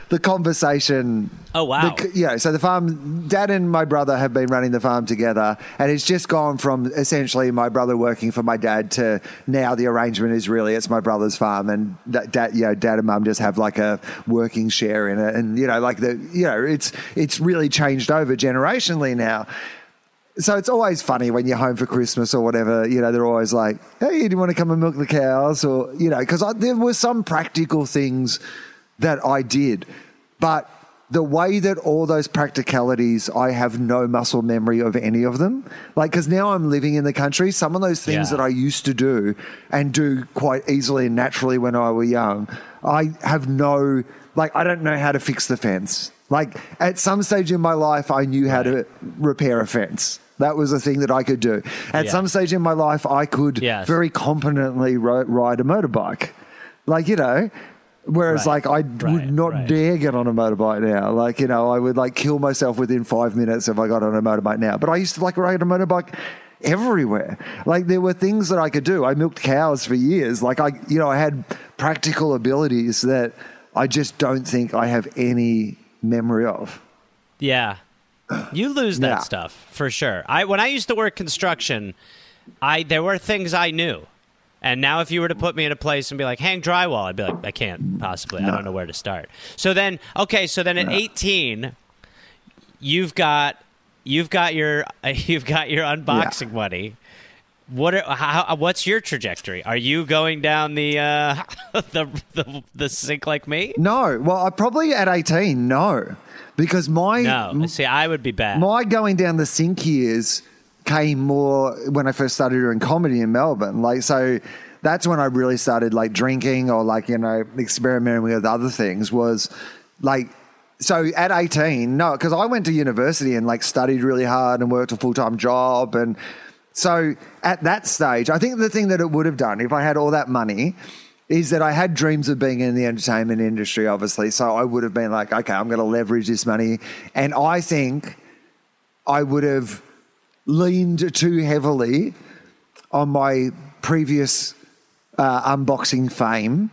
the conversation. Oh, wow. the- yeah, so the farm, dad and my brother have been running the farm together, and it's just gone from essentially my brother working for my dad to now the arrangement is really it's my brother's farm, and that dad, you know, dad and mum just have like a working share in it, and you know, like the, you know, it's it's really changed over generationally now. So it's always funny when you're home for Christmas or whatever. You know, they're always like, "Hey, do you want to come and milk the cows?" Or you know, because there were some practical things that I did, but the way that all those practicalities, I have no muscle memory of any of them. Like, because now I'm living in the country, some of those things Yeah. that I used to do and do quite easily and naturally when I were young, I have no, like, I don't know how to fix the fence. Like, at some stage in my life, I knew how to repair a fence. That was a thing that I could do. At Yeah. some stage in my life, I could Yes. very competently ro- ride a motorbike. Like, you know, whereas Right. like I Right, would not right. dare get on a motorbike now. Like, you know, I would like kill myself within five minutes if I got on a motorbike now. But I used to like ride a motorbike everywhere. Like there were things that I could do. I milked cows for years. Like I, you know, I had practical abilities that I just don't think I have any memory of. Yeah. You lose that Yeah. stuff for sure. I when I used to work construction, I there were things I knew. And now if you were to put me in a place and be like, hang drywall, I'd be like, I can't possibly. I don't know where to start. So then okay, so then at 18, you've got you've got your *laughs* you've got your unboxing money. What are, how, what's your trajectory? Are you going down the uh, *laughs* the, the the sink like me? No, well, I probably at eighteen, no, because my No. See, I would be bad. my going down the sink years came more when I first started doing comedy in Melbourne. Like, so that's when I really started like drinking or like, you know, experimenting with other things was like, so at 18, no, because I went to university and like studied really hard and worked a full time job. And so at that stage, I think the thing that it would have done if I had all that money is that I had dreams of being in the entertainment industry, obviously. So I would have been like, okay, I'm going to leverage this money. And I think I would have leaned too heavily on my previous uh, unboxing fame,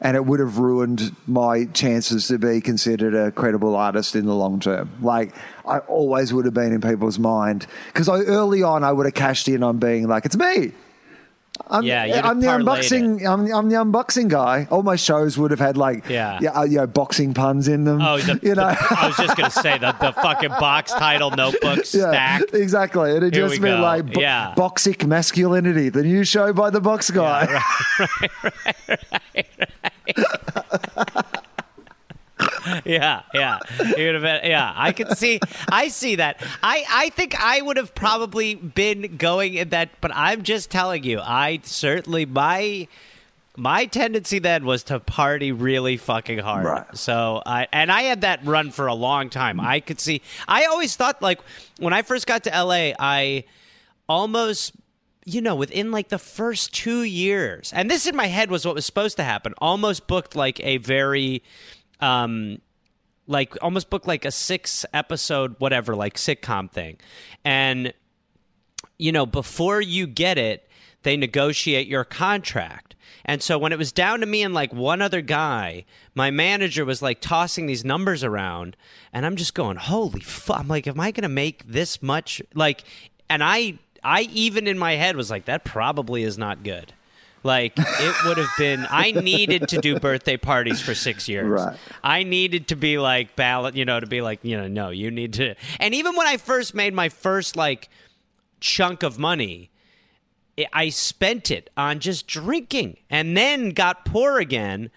and it would have ruined my chances to be considered a credible artist in the long term. Like I always would have been in people's mind because I early on I would have cashed in on being like, it's me. I'm, Yeah, I'm the unboxing. I'm, I'm the unboxing guy. All my shows would have had like, Yeah. yeah, uh, you know, boxing puns in them. Oh, the, *laughs* you know, the- I was just gonna say the the fucking box title notebook stacked. Exactly. It'd Here just been like bo- Yeah. Boxic Masculinity, the new show by the box guy. Yeah, *laughs* yeah. He would have been, yeah, I could see. I see that. I I think I would have probably been going in that, but I'm just telling you. I certainly my. My tendency then was to party really fucking hard. Right. So I and I had that run for a long time. I could see I always thought like when I first got to LA, I almost you know, within like the first two years, and this in my head was what was supposed to happen, almost booked like a very um like almost booked like a six episode whatever like sitcom thing. And you know before you get it they negotiate your contract. And so when it was down to me and like one other guy my manager was like tossing these numbers around and i'm just going holy fuck i'm like am i gonna make this much? Like and i i even in my head was like that probably is not good like it would have been I needed to do birthday parties for 6 years. Right. I needed to be like ballot, you know, to be like, you know, no, you need to. And even when I first made my first like chunk of money, I spent it on just drinking and then got poor again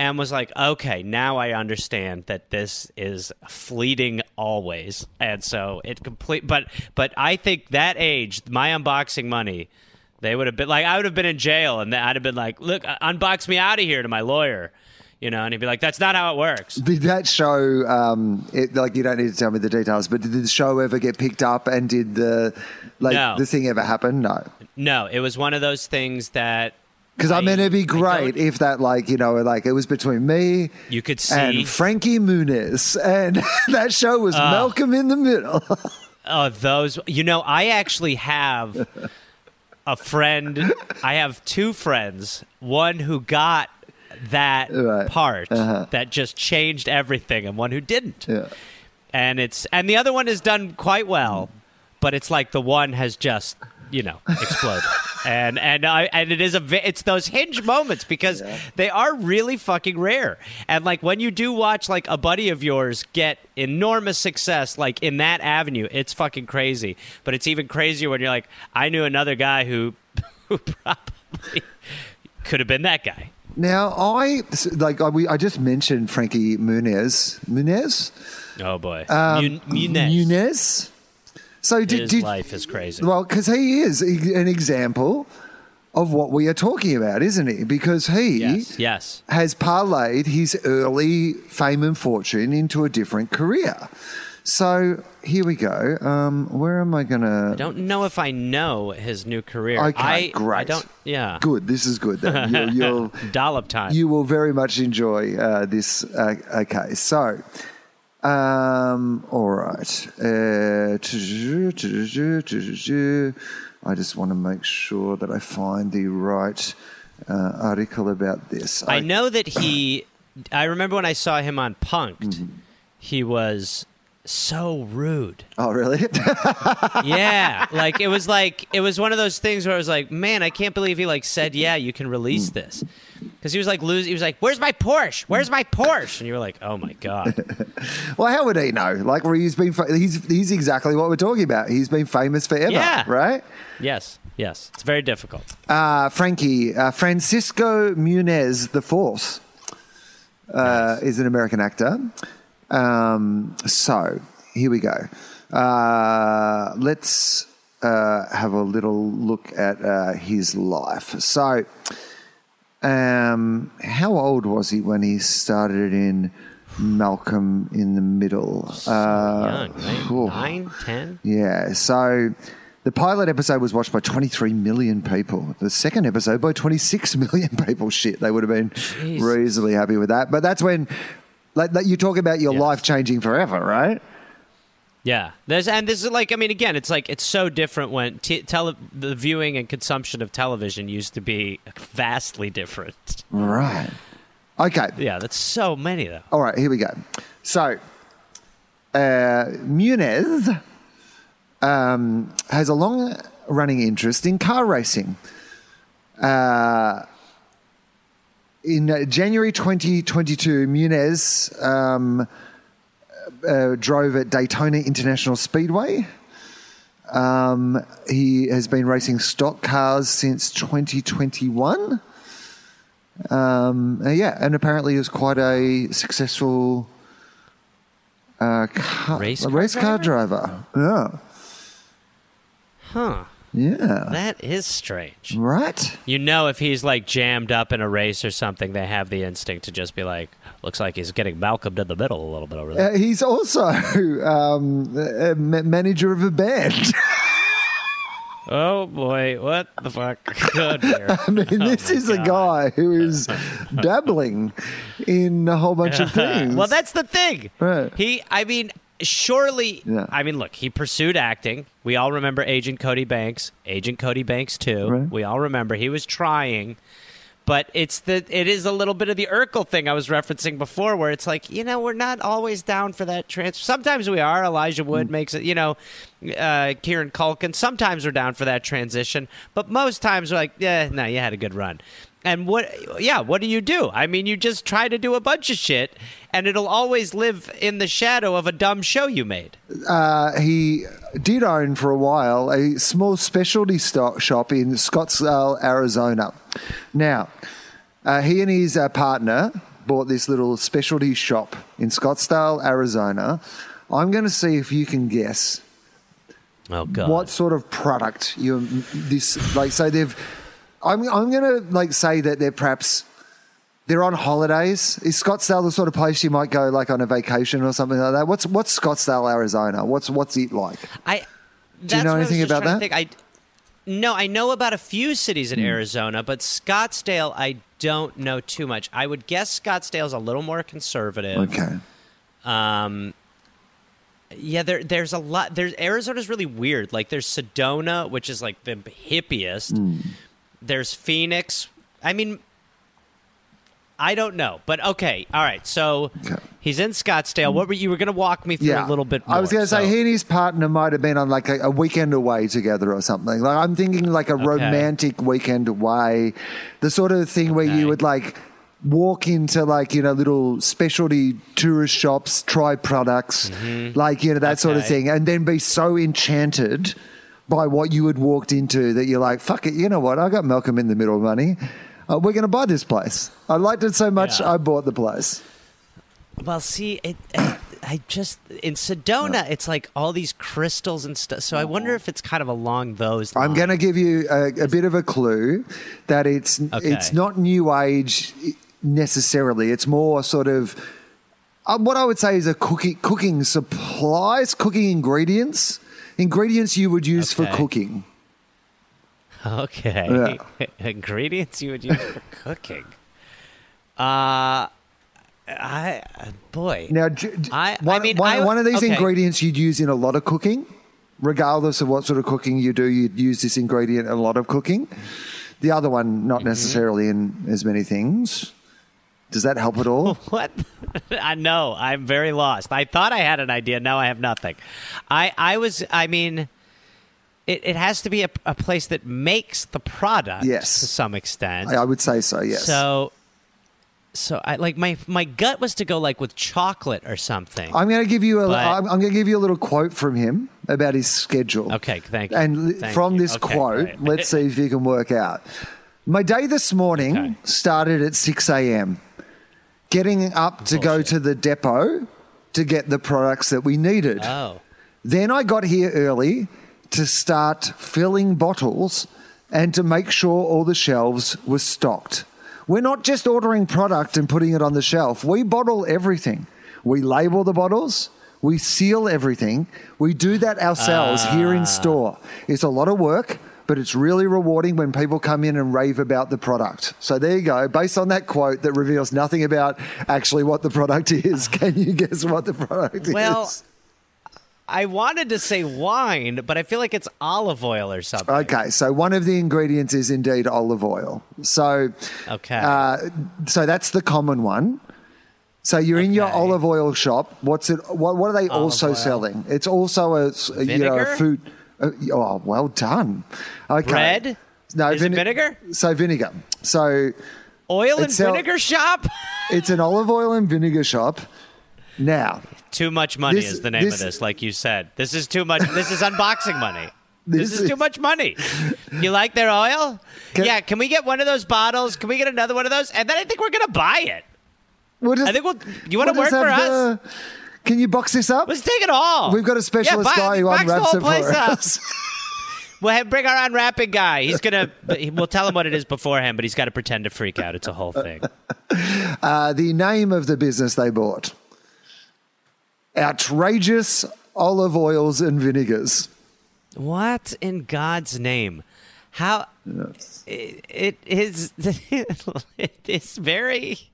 and was like, okay, now I understand that this is fleeting always. And so it complete but but I think that age, my unboxing money, they would have been like I would have been in jail and I'd have been like, look, unbox me out of here to my lawyer. You know, and he'd be like, "That's not how it works." Did that show, um, it, like, you don't need to tell me the details, but did the show ever get picked up and did the, like, No. the thing ever happen? No. No, it was one of those things that Because I, mean, it'd be great if that, like, you know, like it was between me you could see. and Frankie Muniz, and *laughs* that show was Ah. Malcolm in the Middle. Oh, *laughs* those. You know, I actually have. a friend. I have two friends. One who got that Right. part Uh-huh. that just changed everything, and one who didn't. Yeah. And it's and the other one has done quite well, but it's like the one has just you know explode. and and I and it is a it's those hinge moments because they are really fucking rare. And like when you do watch like a buddy of yours get enormous success like in that avenue, it's fucking crazy. But it's even crazier when you're like, I knew another guy who *laughs* who probably could have been that guy. Now I like I, we, I just mentioned Frankie Muniz. Muniz. Oh boy, Um, Mun- Munez. Muniz. So did, His did life is crazy. well because he is an example of what we are talking about, isn't he? Because he yes, yes. has parlayed his early fame and fortune into a different career. So here we go. Um, where am I going to. I don't know if I know his new career. Okay, I, great. I don't. Yeah. Good. This is good. Then you'll, you'll *laughs* Dollop time. you will very much enjoy uh, this. Uh, okay, so. Um, all right. Uh, I just want to make sure that I find the right uh, article about this. I know that he. I remember when I saw him on Punk'd. Mm-hmm. He was so rude. Oh, really? *laughs* Yeah, like it was like it was one of those things where I was like, man, I can't believe he like said, yeah, you can release this. Because he was like losing. He was like, "Where's my Porsche? Where's my Porsche?" And you were like, "Oh my god!" *laughs* well, how would he know? Like, where he's been, fa- he's he's exactly what we're talking about. He's been famous forever, Yeah. right? yes, yes, it's very difficult. Uh, Frankie, uh, Francisco Muniz the Fourth uh, is an American actor. Um, so here we go. Uh, let's uh, have a little look at uh, his life. So, um, how old was he when he started in Malcolm in the Middle? Uh, Young? Nine, ten. Yeah. So the pilot episode was watched by 23 million people. The second episode by 26 million people. Shit, they would have been Jeez. reasonably happy with that. But that's when, like, like you talk about your life changing forever, right? Yeah, there's and this is like I mean again, it's like it's so different when t- tele- the viewing and consumption of television used to be vastly different. Right. Okay. Yeah, that's so many though. All right. Here we go. So, uh, Muniz um, has a long running interest in car racing. Uh, in uh, January 2022, Muniz um, uh, drove at Daytona International Speedway. Um, he has been racing stock cars since 2021. Um, uh, yeah, and apparently he was quite a successful uh, car, Race car race car driver. Yeah, Huh. Yeah, That is strange. right. You know, if he's like jammed up in a race or something, they have the instinct to just be like, looks like he's getting Malcolm to the middle a little bit over there. Uh, he's also *laughs* um, a manager of a band. *laughs* oh boy, what the fuck? *laughs* I mean, this my is a guy who is dabbling in a whole bunch of things. well, that's the thing. Right. He, I mean, surely. Yeah. I mean, look, he pursued acting. We all remember Agent Cody Banks, Agent Cody Banks too. Right. We all remember he was trying. But it's the it is a little bit of the Urkel thing I was referencing before, where it's like you know we're not always down for that transfer. Sometimes we are. Elijah Wood Mm. makes it. You know, uh, Kieran Culkin. Sometimes we're down for that transition, but most times we're like, yeah, no, you had a good run. And what, yeah, what do you do? I mean, you just try to do a bunch of shit, and it'll always live in the shadow of a dumb show you made. uh, he did own for a while a small specialty stock shop in Scottsdale, Arizona. Now, uh, he and his uh, partner bought this little specialty shop in Scottsdale, Arizona. I'm going to see if you can guess Oh God! what sort of product you this like. So they've. I'm I'm going to like say that they're perhaps. They're on holidays. Is Scottsdale the sort of place you might go like on a vacation or something like that? What's what's Scottsdale, Arizona? What's what's it like? I. Do you know anything about that? I, no, I know about a few cities in Hmm. Arizona, but Scottsdale, I don't know too much. I would guess Scottsdale's a little more conservative. Okay. Um, Yeah, there there's a lot. There's Arizona's really weird. Like there's Sedona, which is like the hippiest. Hmm. There's Phoenix. I mean, I don't know, but okay, all right. So Okay. he's in Scottsdale. What were you were going to walk me through Yeah, a little bit? More. I was going to say he and his partner might have been on like a, a weekend away together or something. Like I'm thinking like a romantic weekend away, the sort of thing where Okay. you would like walk into like you know little specialty tourist shops, try products, like you know that sort of Mm-hmm. Thing, and then be so enchanted by what you had walked into that you're like, fuck it, you know what? I got Malcolm in the middle money. Uh, we're going to buy this place. I liked it so much, Yeah. I bought the place. Well, see, it, I just in Sedona, it's like all these crystals and stuff. So I wonder if it's kind of along those. I'm going to give you a, a bit of a clue that it's Okay. it's not new age necessarily. It's more sort of uh, what I would say is a cooking cooking supplies, cooking ingredients, ingredients you would use for cooking. *laughs* Okay. *laughs* Ingredients you would use for cooking. Uh I boy. Now, j- j- I- I one, mean, one, I- one of these okay. ingredients you'd use in a lot of cooking, regardless of what sort of cooking you do, you'd use this ingredient in a lot of cooking. The other one, Mm-hmm. not necessarily in as many things. Does that help at all? *laughs* What? *laughs* I know. I'm very lost. I thought I had an idea. Now I have nothing. I I was. I mean, it, it has to be a, a place that makes the product. Yes. To some extent. I, I would say so. Yes. So. So I like my my gut was to go like with chocolate or something. I'm going to give you a. But- am going to give you a little quote from him about his schedule. Okay, thank you. And Thank from you. this Okay, quote, great. let's see if you can work out. My day this morning Okay. started at 6 a.m. Getting up to go to the depot to get the products that we needed. oh. Then I got here early to start filling bottles and to make sure all the shelves were stocked. We're not just ordering product and putting it on the shelf, we bottle everything. We label the bottles, we seal everything. We do that ourselves here in ah. store. It's a lot of work. But it's really rewarding when people come in and rave about the product. So there you go. Based on that quote that reveals nothing about actually what the product *laughs* is, can you guess what the product is? Well, is? I wanted to say wine, but I feel like it's olive oil or something. Okay, so one of the ingredients is indeed olive oil. So, Okay. uh, so that's the common one. So you're in your olive oil shop. What's it? What, what are they Olive also oil. selling? It's also a you know a food. Uh, oh, well done. Okay. Bread? No, Is vine- vinegar? So vinegar. So Oil and sell- vinegar shop? *laughs* it's an olive oil and vinegar shop. Now, too much money This- is the name this- of this, like you said. This is too much. This is unboxing money. *laughs* This, This is too much money. You like their oil? Can- yeah. Can we get one of those bottles? Can we get another one of those? And then I think we're gonna buy it. what does, I think we'll. You want to work for us? the- can you box this up? Let's take it all. We've got a specialist yeah, buy- guy who unwraps it for us. *laughs* We'll have, bring our unwrapping guy. He's gonna. We'll tell him what it is beforehand, but he's got to pretend to freak out. It's a whole thing. *laughs* Uh, the name of the business they bought Outrageous Olive Oils and Vinegars. What in God's name? How it, it is *laughs* it is very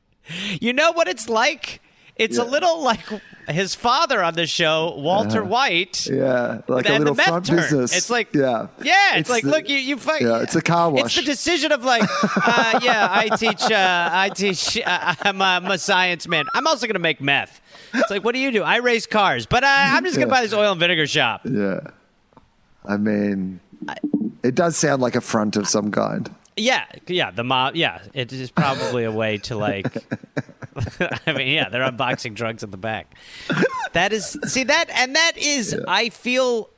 you know what it's like? It's a little like his father on the show, Walter White. Yeah, like a little front turn. business. It's like yeah, Yeah, it's, It's like the- look, you you fuck. yeah, it's a car wash. It's the decision of like, *laughs* uh, yeah, I teach, uh, I teach. Uh, I'm, a, I'm a science man. I'm also gonna make meth. It's like, what do you do? I race cars, but uh, I'm just gonna Yeah. buy this oil and vinegar shop. yeah. I mean, it does sound like a front of some kind. Yeah, yeah, the mob. Yeah, it is probably a way to like. *laughs* I mean, yeah, they're unboxing drugs in the back. That is, see that, and that is. I feel,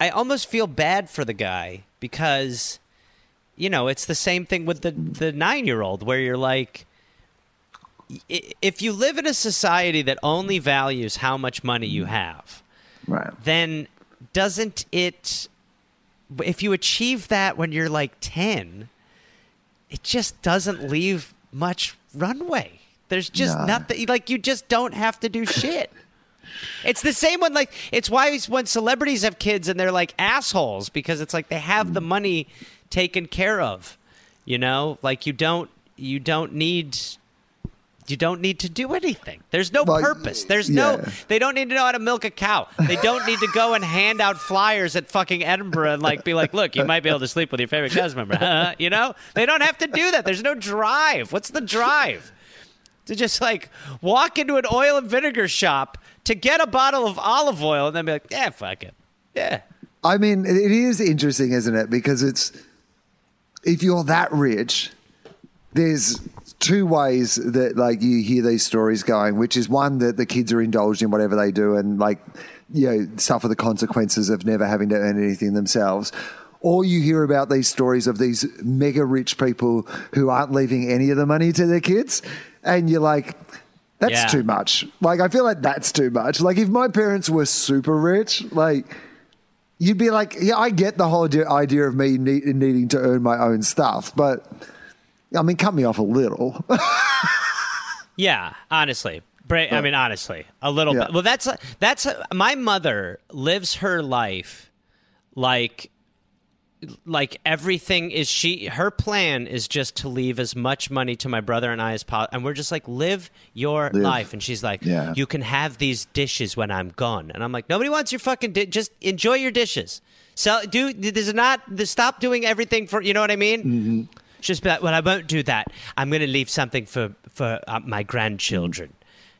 I almost feel bad for the guy because, you know, it's the same thing with the the nine year old where you're like, if you live in a society that only values how much money you mm-hmm. have, Right. then doesn't it if you achieve that when you're like 10 it just doesn't leave much runway there's just Nah. nothing like you just don't have to do shit it's the same one. like it's why when celebrities have kids and they're like assholes because it's like they have the money taken care of you know like you don't you don't need you don't need to do anything. There's no Like, purpose. There's no. They don't need to know how to milk a cow. They don't need to go and hand out flyers at fucking Edinburgh and like be like, look, you might be able to sleep with your favorite cast member. *laughs* Uh, you know, they don't have to do that. There's no drive. What's the drive? To just like walk into an oil and vinegar shop to get a bottle of olive oil and then be like, yeah, fuck it, yeah. I mean, it is interesting, isn't it? Because it's if you're that rich, there's two ways that like you hear these stories going, which is one that the kids are indulged in whatever they do and like you know suffer the consequences of never having to earn anything themselves. Or you hear about these stories of these mega rich people who aren't leaving any of the money to their kids, and you're like. That's Yeah. too much. Like, I feel like that's too much. Like, if my parents were super rich, like, you'd be like, yeah, I get the whole idea- of me need, needing to earn my own stuff, but I mean, cut me off a little. *laughs* Yeah, honestly. I mean, honestly, a little Yeah. bit. Well, that's that's my mother lives her life like like everything is she her plan is just to leave as much money to my brother and I as possible and we're just like live your Live. life and she's like Yeah. you can have these dishes when I'm gone and I'm like nobody wants your fucking di- just enjoy your dishes so do this is not stop doing everything for you know what I mean Mm-hmm. Just be like, well, I won't do that. I'm going to leave something for for uh, my grandchildren.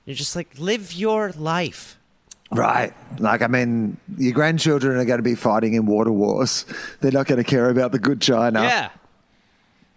You're just like, live your life. right. Like, I mean, your grandchildren are going to be fighting in water wars. They're not going to care about the good China. Yeah.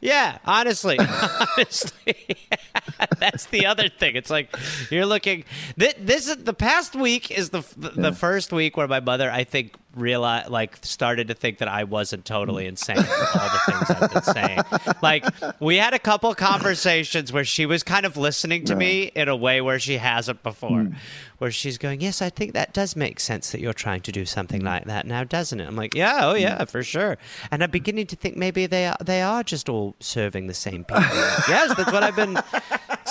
Yeah, honestly, *laughs* honestly, *laughs* that's the other thing. It's like you're looking. This, this is the past week is the the, the first week where my mother, I think, realized like started to think that I wasn't totally insane for all the things I've been saying. Like we had a couple conversations where she was kind of listening to me in a way where she hasn't before, hmm. where she's going, "Yes, I think that does make sense that you're trying to do something like that now, doesn't it?" I'm like, "Yeah, oh yeah, hmm. for sure." And I'm beginning to think maybe they are they are just all serving the same people. yes, that's what I've been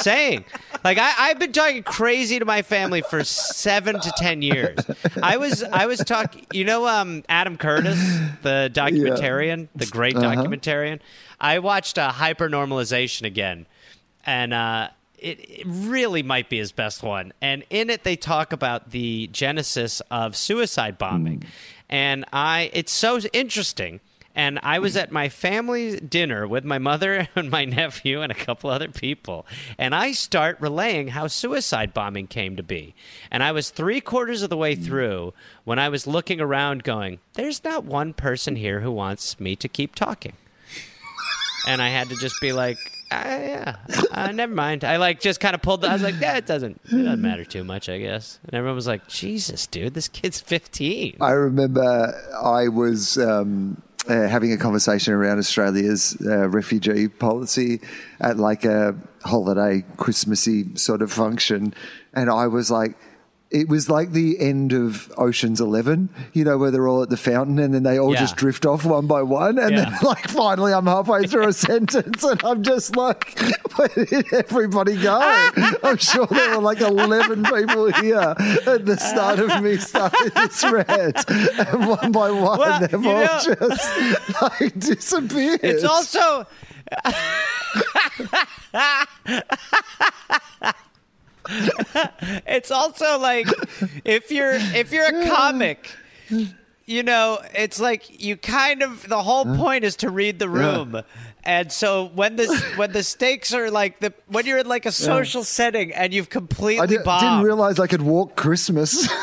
saying. Like I, I've been talking crazy to my family for seven to ten years. I was I was talking. You know, um, Adam Curtis, the documentarian, the great documentarian. I watched uh, Hypernormalization again, and uh, it, it really might be his best one. And in it, they talk about the genesis of suicide bombing, and I it's so interesting. And I was at my family dinner with my mother *laughs* and my nephew and a couple other people. And I start relaying how suicide bombing came to be. And I was three quarters of the way through when I was looking around going, there's not one person here who wants me to keep talking. And I had to just be like, ah, yeah, uh, never mind. I like just kind of pulled. The, I was like, yeah, it doesn't, it doesn't matter too much, I guess. And everyone was like, Jesus, dude, this kid's 15. I remember I was um, uh, having a conversation around Australia's uh, refugee policy at like a holiday Christmassy sort of function, and I was like. It was like the end of Ocean's Eleven, you know, where they're all at the fountain and then they all Yeah. just drift off one by one. And Yeah. then, *laughs* like, finally, I'm halfway through a *laughs* sentence and I'm just like, where did everybody go? I'm sure there were like 11 people here at the start of me starting this rant. And one by one, Well, they've all know- just like disappeared. It's also. *laughs* *laughs* it's also like if you're if you're a comic, you know, it's like you kind of the whole point is to read the room. And so when the when the stakes are like the when you're in like a social setting and you've completely I di- didn't realize I could walk Christmas. *laughs*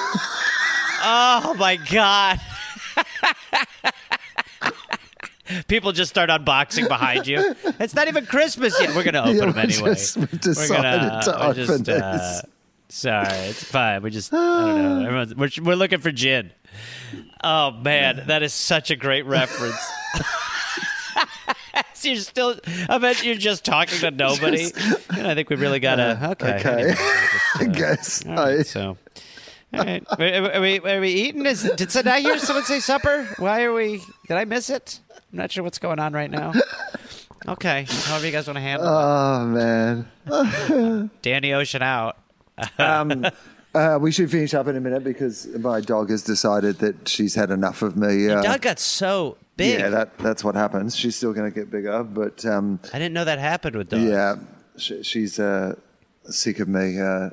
Oh my god. *laughs* People just start unboxing behind you. It's not even Christmas yet. We're gonna open Yeah, them we anyway. just- We're decided to we're open just, this. uh, sorry, it's fine. We just I don't know. *sighs* Everyone's, we're we're looking for gin. Oh man, that is such a great reference. *laughs* You're still. I bet you're just talking to nobody. *laughs* And I think we really gotta. Okay. okay. anyway, *laughs* I uh, guess. all right, I- so, all right. Are, are we, are we eating? Is, did, did I hear someone say supper? Why are we? Did I miss it? I'm not sure what's going on right now. Okay. However you guys want to handle it. oh, man. *laughs* Danny Ocean out. Um, uh, we should finish up in a minute because my dog has decided that she's had enough of me. Uh, dog got so big. yeah, that, that's what happens. She's still going to get bigger, but um, I didn't know that happened with dogs. yeah, she, she's uh, sick of me uh,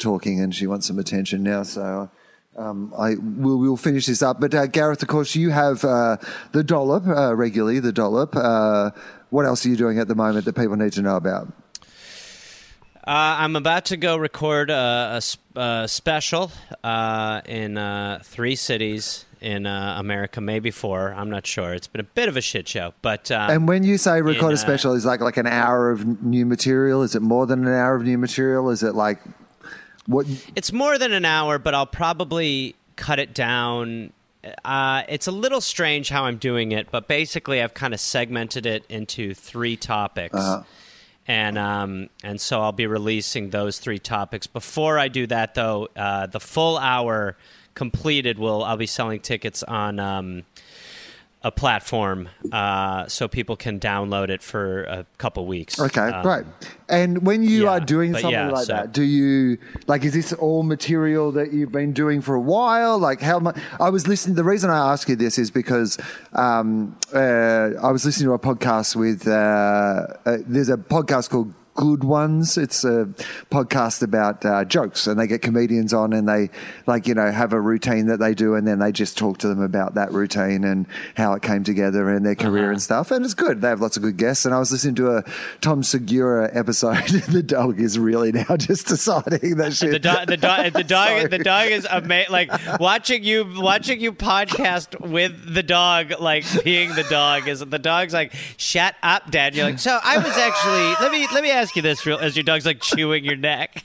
talking, and she wants some attention now. So. Um, I will we'll finish this up, but uh, Gareth, of course, you have uh, the dollop uh, regularly. The dollop. Uh, what else are you doing at the moment that people need to know about? Uh, I'm about to go record a, a, a special uh, in uh, three cities in uh, America, maybe four. I'm not sure. It's been a bit of a shit show, but um, And when you say record in, a special, is like like an hour of new material? Is it more than an hour of new material? Is it like what? it's more than an hour, but I'll probably cut it down. Uh, it's a little strange how I'm doing it, but basically, I've kind of segmented it into three topics. Uh-huh. And um, and so I'll be releasing those three topics. Before I do that, though, uh, the full hour completed will I'll be selling tickets on um, a platform uh, so people can download it for a couple weeks. Okay, Um, right. And when you yeah, are doing something yeah, like so- that, do you like? Is this all material that you've been doing for a while? Like how much? I was listening. The reason I ask you this is because um, uh, I was listening to a podcast with. Uh, uh, there's a podcast called Good Ones. It's a podcast about uh, jokes, and they get comedians on, and they like you know have a routine that they do, and then they just talk to them about that routine and how it came together and their career Uh-huh. and stuff. And it's good. They have lots of good guests. And I was listening to a Tom Segura episode. *laughs* the dog is really now *laughs* just deciding that shit. The *laughs* dog, the dog, the dog, the dog is amazing. Like watching you, watching you podcast with the dog, like being the dog is the dog's like, "Shut up, Dad." You're like, so I was actually. Let me let me ask you this, real as your dog's like chewing your neck.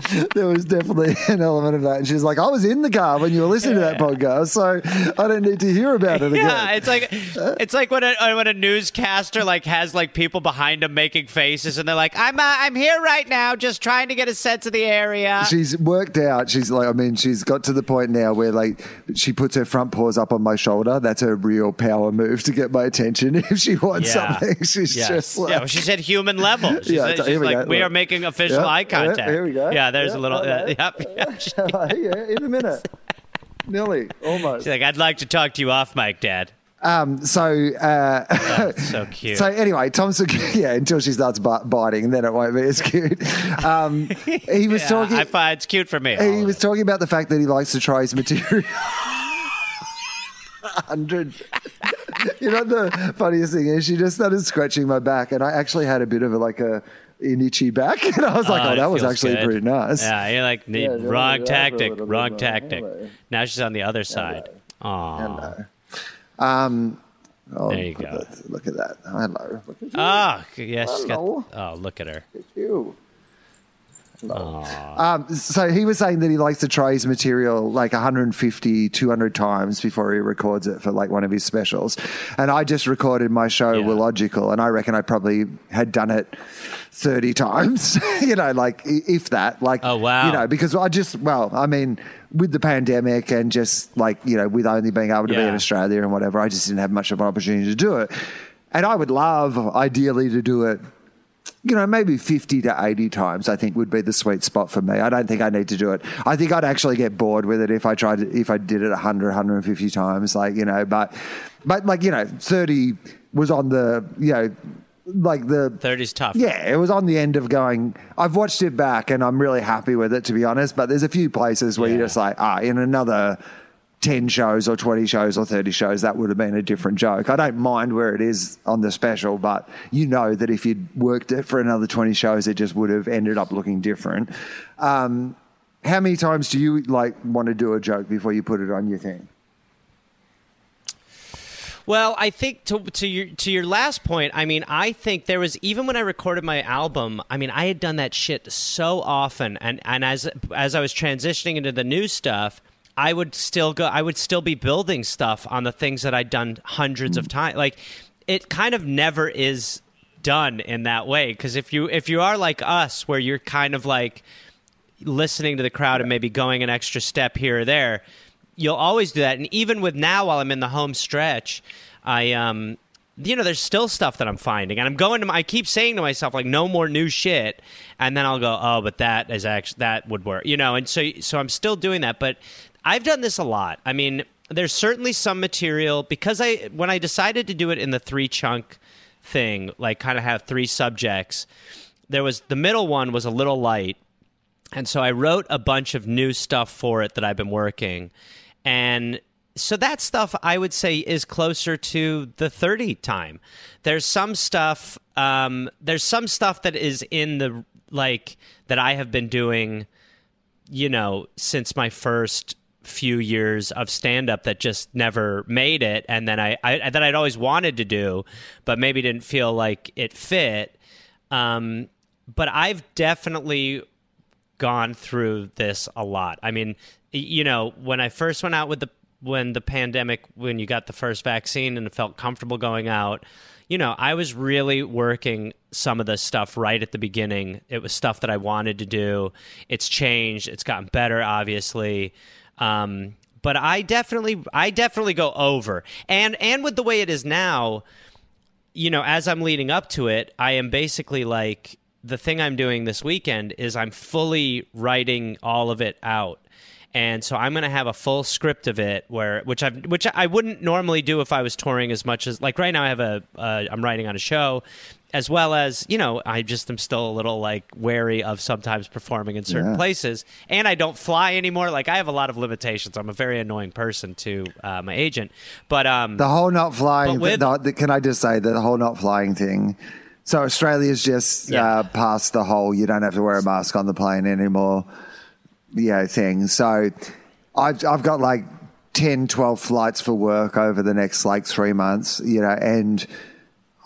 *laughs* there was definitely *laughs* an element of that. And she's like, I was in the car when you were listening to that podcast, so I don't need to hear about it again. Yeah, it's like *laughs* it's like when a when a newscaster like has like people behind him making faces, and they're like, "I'm uh, I'm here right now, just trying to get a sense of the area." She's worked out. She's like, I mean, she's got to the point now where like she puts her front paws up on my shoulder. That's her real power move to get my attention. If she wants Yeah. something, she's Yes. just like, yeah, well, she said human level. She Yeah, she's we like, go. we are making official eye contact. here we go. Yeah, there's a little. Uh, *laughs* yep, yep. *laughs* yeah, in a minute. *laughs* Nearly, almost. She's like, I'd like to talk to you off mic, Dad. Um, so, uh, That's so cute. so anyway, Tom Segura, yeah, until she starts biting, then it won't be as cute. Um, he was yeah, talking. I find it's cute for me. He was talking about the fact that he likes to try his material. Hundred. you know the funniest thing is she just started scratching my back, and I actually had a bit of a, like a an itchy back, *laughs* and I was like, ah, "Oh, it that was actually good. pretty nice." Yeah, you're like, the Yeah, you're wrong right, tactic, right, right, wrong right, tactic. right. Now she's on the other uh, side. Aw. Hello. Um, oh, There you look at go. that- Look at that. Hello. Look at you. Ah, oh, yeah, she's got. Oh, look at her. Look at you. Um, so he was saying that he likes to try his material like 150, 200 times before he records it for like one of his specials. And I just recorded my show Yeah. logical, and I reckon I probably had done it 30 times, *laughs* you know, like if that, like, Oh, wow. you know, because I just, well, I mean, with the pandemic and just like, you know, with only being able to be in Australia and whatever, I just didn't have much of an opportunity to do it. And I would love, ideally, to do it you know, maybe 50 to 80 times, I think would be the sweet spot for me. I don't think I need to do it. I think I'd actually get bored with it if I tried, to, if I did it 100, 150 times, like, you know, but, but like, you know, 30 was on the, you know, like the, 30's tough. yeah, it was on the end of going. I've watched it back and I'm really happy with it, to be honest. But there's a few places where you're just like, ah, in another 10 shows or 20 shows or 30 shows, that would have been a different joke. I don't mind where it is on the special, but you know that if you'd worked it for another 20 shows, it just would have ended up looking different. Um, how many times do you like want to do a joke before you put it on your thing? Well, I think to to your to your last point, I mean, I think there was even when I recorded my album, I mean, I had done that shit so often and and as as I was transitioning into the new stuff, I would still go I would still be building stuff on the things that I'd done hundreds of times. Like it kind of never is done in that way because if you if you are like us where you're kind of like listening to the crowd and maybe going an extra step here or there, you'll always do that. And even with now, while I'm in the home stretch, I um, you know, there's still stuff that I'm finding, and I'm going to. My, I keep saying to myself like, no more new shit, and then I'll go, oh, but that is actually that would work, you know. And so, so I'm still doing that, but I've done this a lot. I mean, there's certainly some material because I when I decided to do it in the three chunk thing, like kind of have three subjects there was the middle one was a little light, and so I wrote a bunch of new stuff for it that I've been working, and so that stuff I would say is closer to the 30 time. There's some stuff um, there's some stuff that is in the like that I have been doing you know since my first few years of stand up that just never made it and then I, I that I'd always wanted to do but maybe didn't feel like it fit. Um, but I've definitely gone through this a lot. I mean, you know, when I first went out with the when the pandemic when you got the first vaccine and felt comfortable going out you know i was really working some of the stuff right at the beginning. It was stuff that i wanted to do. It's changed. It's gotten better obviously um, but i definitely i definitely go over. And and with the way it is now you know as i'm leading up to it i am basically like the thing i'm doing this weekend is i'm fully writing all of it out and so I'm going to have a full script of it where which I which I wouldn't normally do if I was touring as much as like right now I have a uh, I'm writing on a show as well as you know I just am still a little like wary of sometimes performing in certain Yeah. places and I don't fly anymore like I have a lot of limitations I'm a very annoying person to uh, my agent but um The whole not flying. With- the, the- can I just say that the whole not flying thing? So Australia's just Yeah. uh, past the whole you don't have to wear a mask on the plane anymore. Yeah, thing. So I've I've got like 10, 12 flights for work over the next like three months. You know, and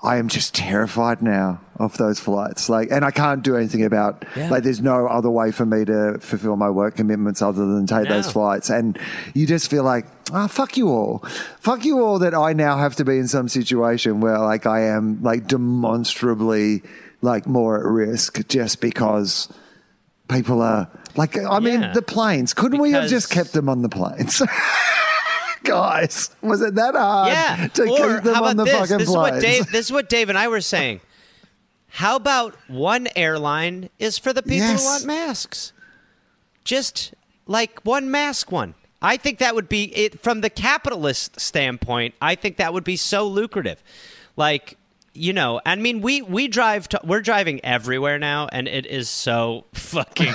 I am just terrified now of those flights. Like, and I can't do anything about. Yeah. Like, there's no other way for me to fulfill my work commitments other than take those flights. And you just feel like, ah, fuck you all, fuck you all. That I now have to be in some situation where like I am like demonstrably like more at risk just because people are like. I mean, Yeah. the planes. Couldn't we have just kept them on the planes? *laughs* Guys, was it that hard yeah to or keep them on the this fucking this is planes? what Dave this is what Dave and I were saying how about one airline is for the people Yes. who want masks just like one mask one I think that would be it from the capitalist standpoint I think that would be so lucrative like you know I mean we we drive to, we're driving everywhere now and it is so *laughs* fucking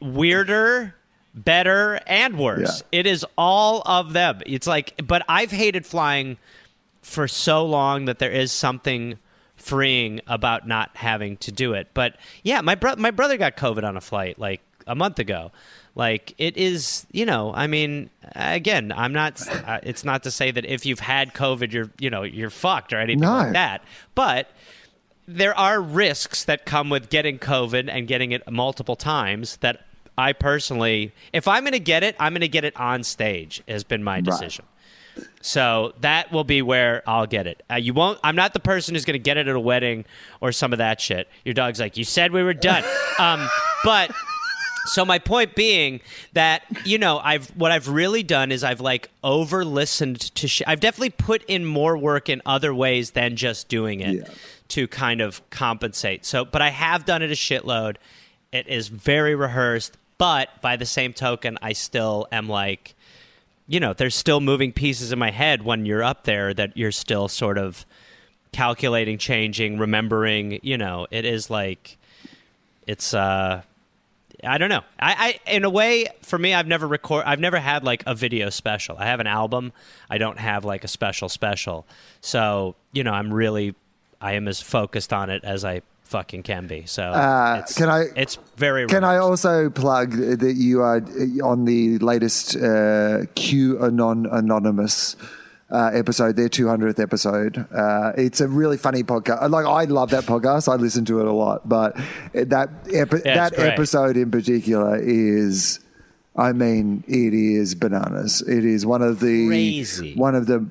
weirder, better, and worse. It is all of them. It's like, but I've hated flying for so long that there is something freeing about not having to do it. But yeah, my bro- my brother got COVID on a flight like a month ago. Like it is, you know. I mean, again, I'm not. Uh, it's not to say that if you've had COVID, you're, you know, you're fucked or anything No. like that. But there are risks that come with getting COVID and getting it multiple times that I personally, if I'm going to get it, I'm going to get it on stage, has been my decision. So that will be where I'll get it. Uh, you won't. I'm not the person who's going to get it at a wedding or some of that shit. Your dog's like, you said we were done. *laughs* um, but so my point being that you know I've what I've really done is I've like over listened to. Sh- I've definitely put in more work in other ways than just doing it Yeah. to kind of compensate. So, but I have done it a shitload. It is very rehearsed, but by the same token, I still am like, you know, there's still moving pieces in my head when you're up there that you're still sort of calculating, changing, remembering. You know, it is like it's uh I don't know. I, I in a way for me I've never record I've never had like a video special. I have an album. I don't have like a special special. So, you know, I'm really I am as focused on it as I fucking can be. So Uh, it's, can I- it's very Can I also plug that you are on the latest uh, Q Anon Anonymous uh, episode, their 200th episode? Uh, it's a really funny podcast. Like I love that podcast. I listen to it a lot, but that epi- Yeah, that great. episode in particular is, I mean, it is bananas. It is one of the Crazy. one of the.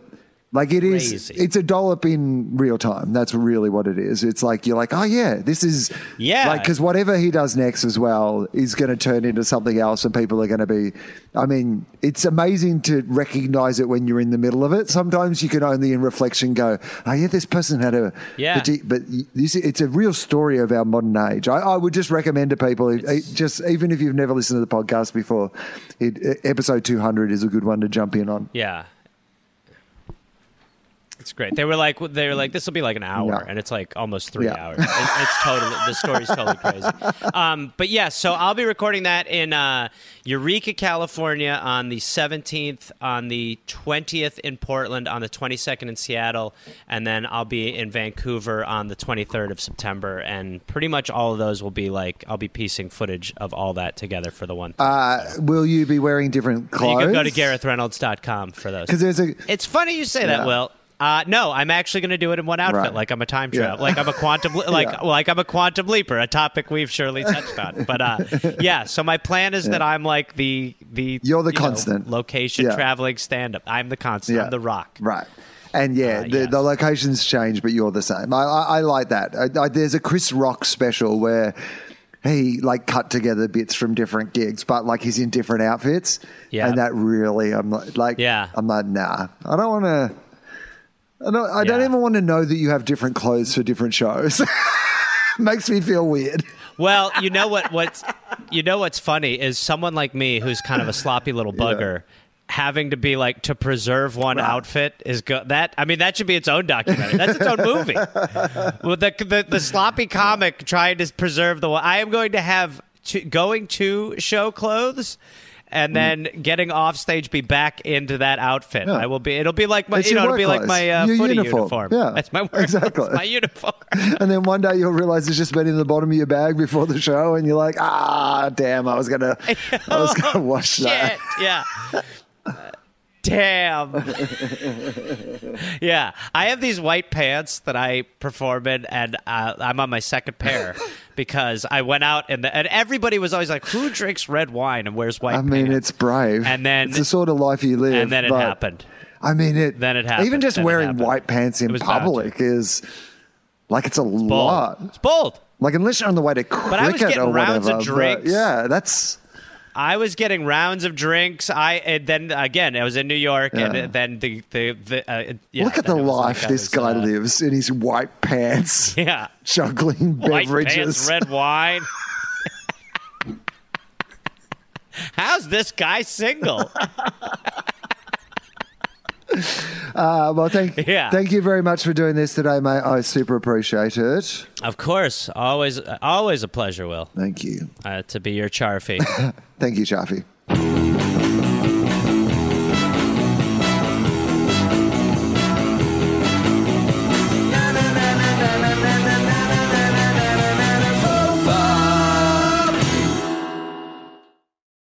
Like it is, Crazy. it's a dollop in real time. That's really what it is. It's like you're like, oh yeah, this is Yeah. like because whatever he does next as well is going to turn into something else, and people are going to be. I mean, it's amazing to recognize it when you're in the middle of it. Sometimes you can only in reflection go, "Oh yeah, this person had a Yeah. But this, it's a real story of our modern age. I, I would just recommend to people, just even if you've never listened to the podcast before, it, episode 200 is a good one to jump in on. Yeah. It's great. They were like, they were like, this will be like an hour, Yeah. and it's like almost three Yeah. hours. It- it's totally the story's totally crazy. *laughs* Um, but yeah, so I'll be recording that in uh, Eureka, California, on the 17th, on the 20th in Portland, on the 22nd in Seattle, and then I'll be in Vancouver on the 23rd of September. And pretty much all of those will be like I'll be piecing footage of all that together for the one. Uh, will you be wearing different clothes? you can go to GarethReynolds.com for those. Because there's a It's funny you say Yeah. that, Wil. Uh, no, I'm actually going to do it in one outfit, Right. like I'm a time Yeah. travel, like I'm a quantum, *laughs* like Yeah. like I'm a quantum leaper, a topic we've surely touched on. But uh, *laughs* yeah, so my plan is that I'm like the the You're the you know, constant. location Yeah. traveling stand up. I'm the constant. Yeah. I'm the rock. Right. And yeah, Uh, the, yes. the locations change, but you're the same. I, I, I like that. I, I, there's a Chris Rock special where he like cut together bits from different gigs, but like he's in different outfits. Yeah. And that really, I'm like, like Yeah. I'm like, nah, I don't want to. I don't. I don't Yeah. even want to know that you have different clothes for different shows. *laughs* Makes me feel weird. Well, you know what? What's you know what's funny is someone like me who's kind of a sloppy little bugger. Having to be like to preserve one outfit is good. That I mean, that should be its own documentary. That's its own movie. *laughs* With the, the the sloppy comic trying to preserve the one. I am going to have to, going to show clothes. And then getting off stage, be back into that outfit. Yeah. I will be. It'll be like my. It's You know, it'll be work like my uh, footy uniform. uniform. Yeah, that's my work. exactly. My uniform. *laughs* And then one day you'll realize it's just been in the bottom of your bag before the show, and you're like, ah, damn, I was gonna, *laughs* I was gonna wash Shit. that. Yeah. *laughs* Damn. yeah, I have these white pants that I perform in, and uh, I'm on my second pair *laughs* because I went out and the, and everybody was always like, "Who drinks red wine and wears white?" I mean, pants? it's brave, And then- it's the sort of life you live. and then it happened. I mean, it. Then it happened. Even just Then wearing white pants in public is like it's a Bold. lot. It's bold. Like unless you're on the way to cricket I was getting or rounds whatever. of but drinks. yeah, that's I was getting rounds of drinks. I and then again, I was in New York, Yeah. and then the the, the uh, yeah, look at the was like life this was, guy uh, lives in his white pants, *laughs* Yeah, juggling white beverages. pants, red *laughs* wine. *laughs* How's this guy single? Uh, well, thank *laughs* Yeah. thank you very much for doing this today, mate. I super appreciate it. Of course, always, always a pleasure, Wil, Thank you. uh, to be your charfy. *laughs* Thank you, Charfy.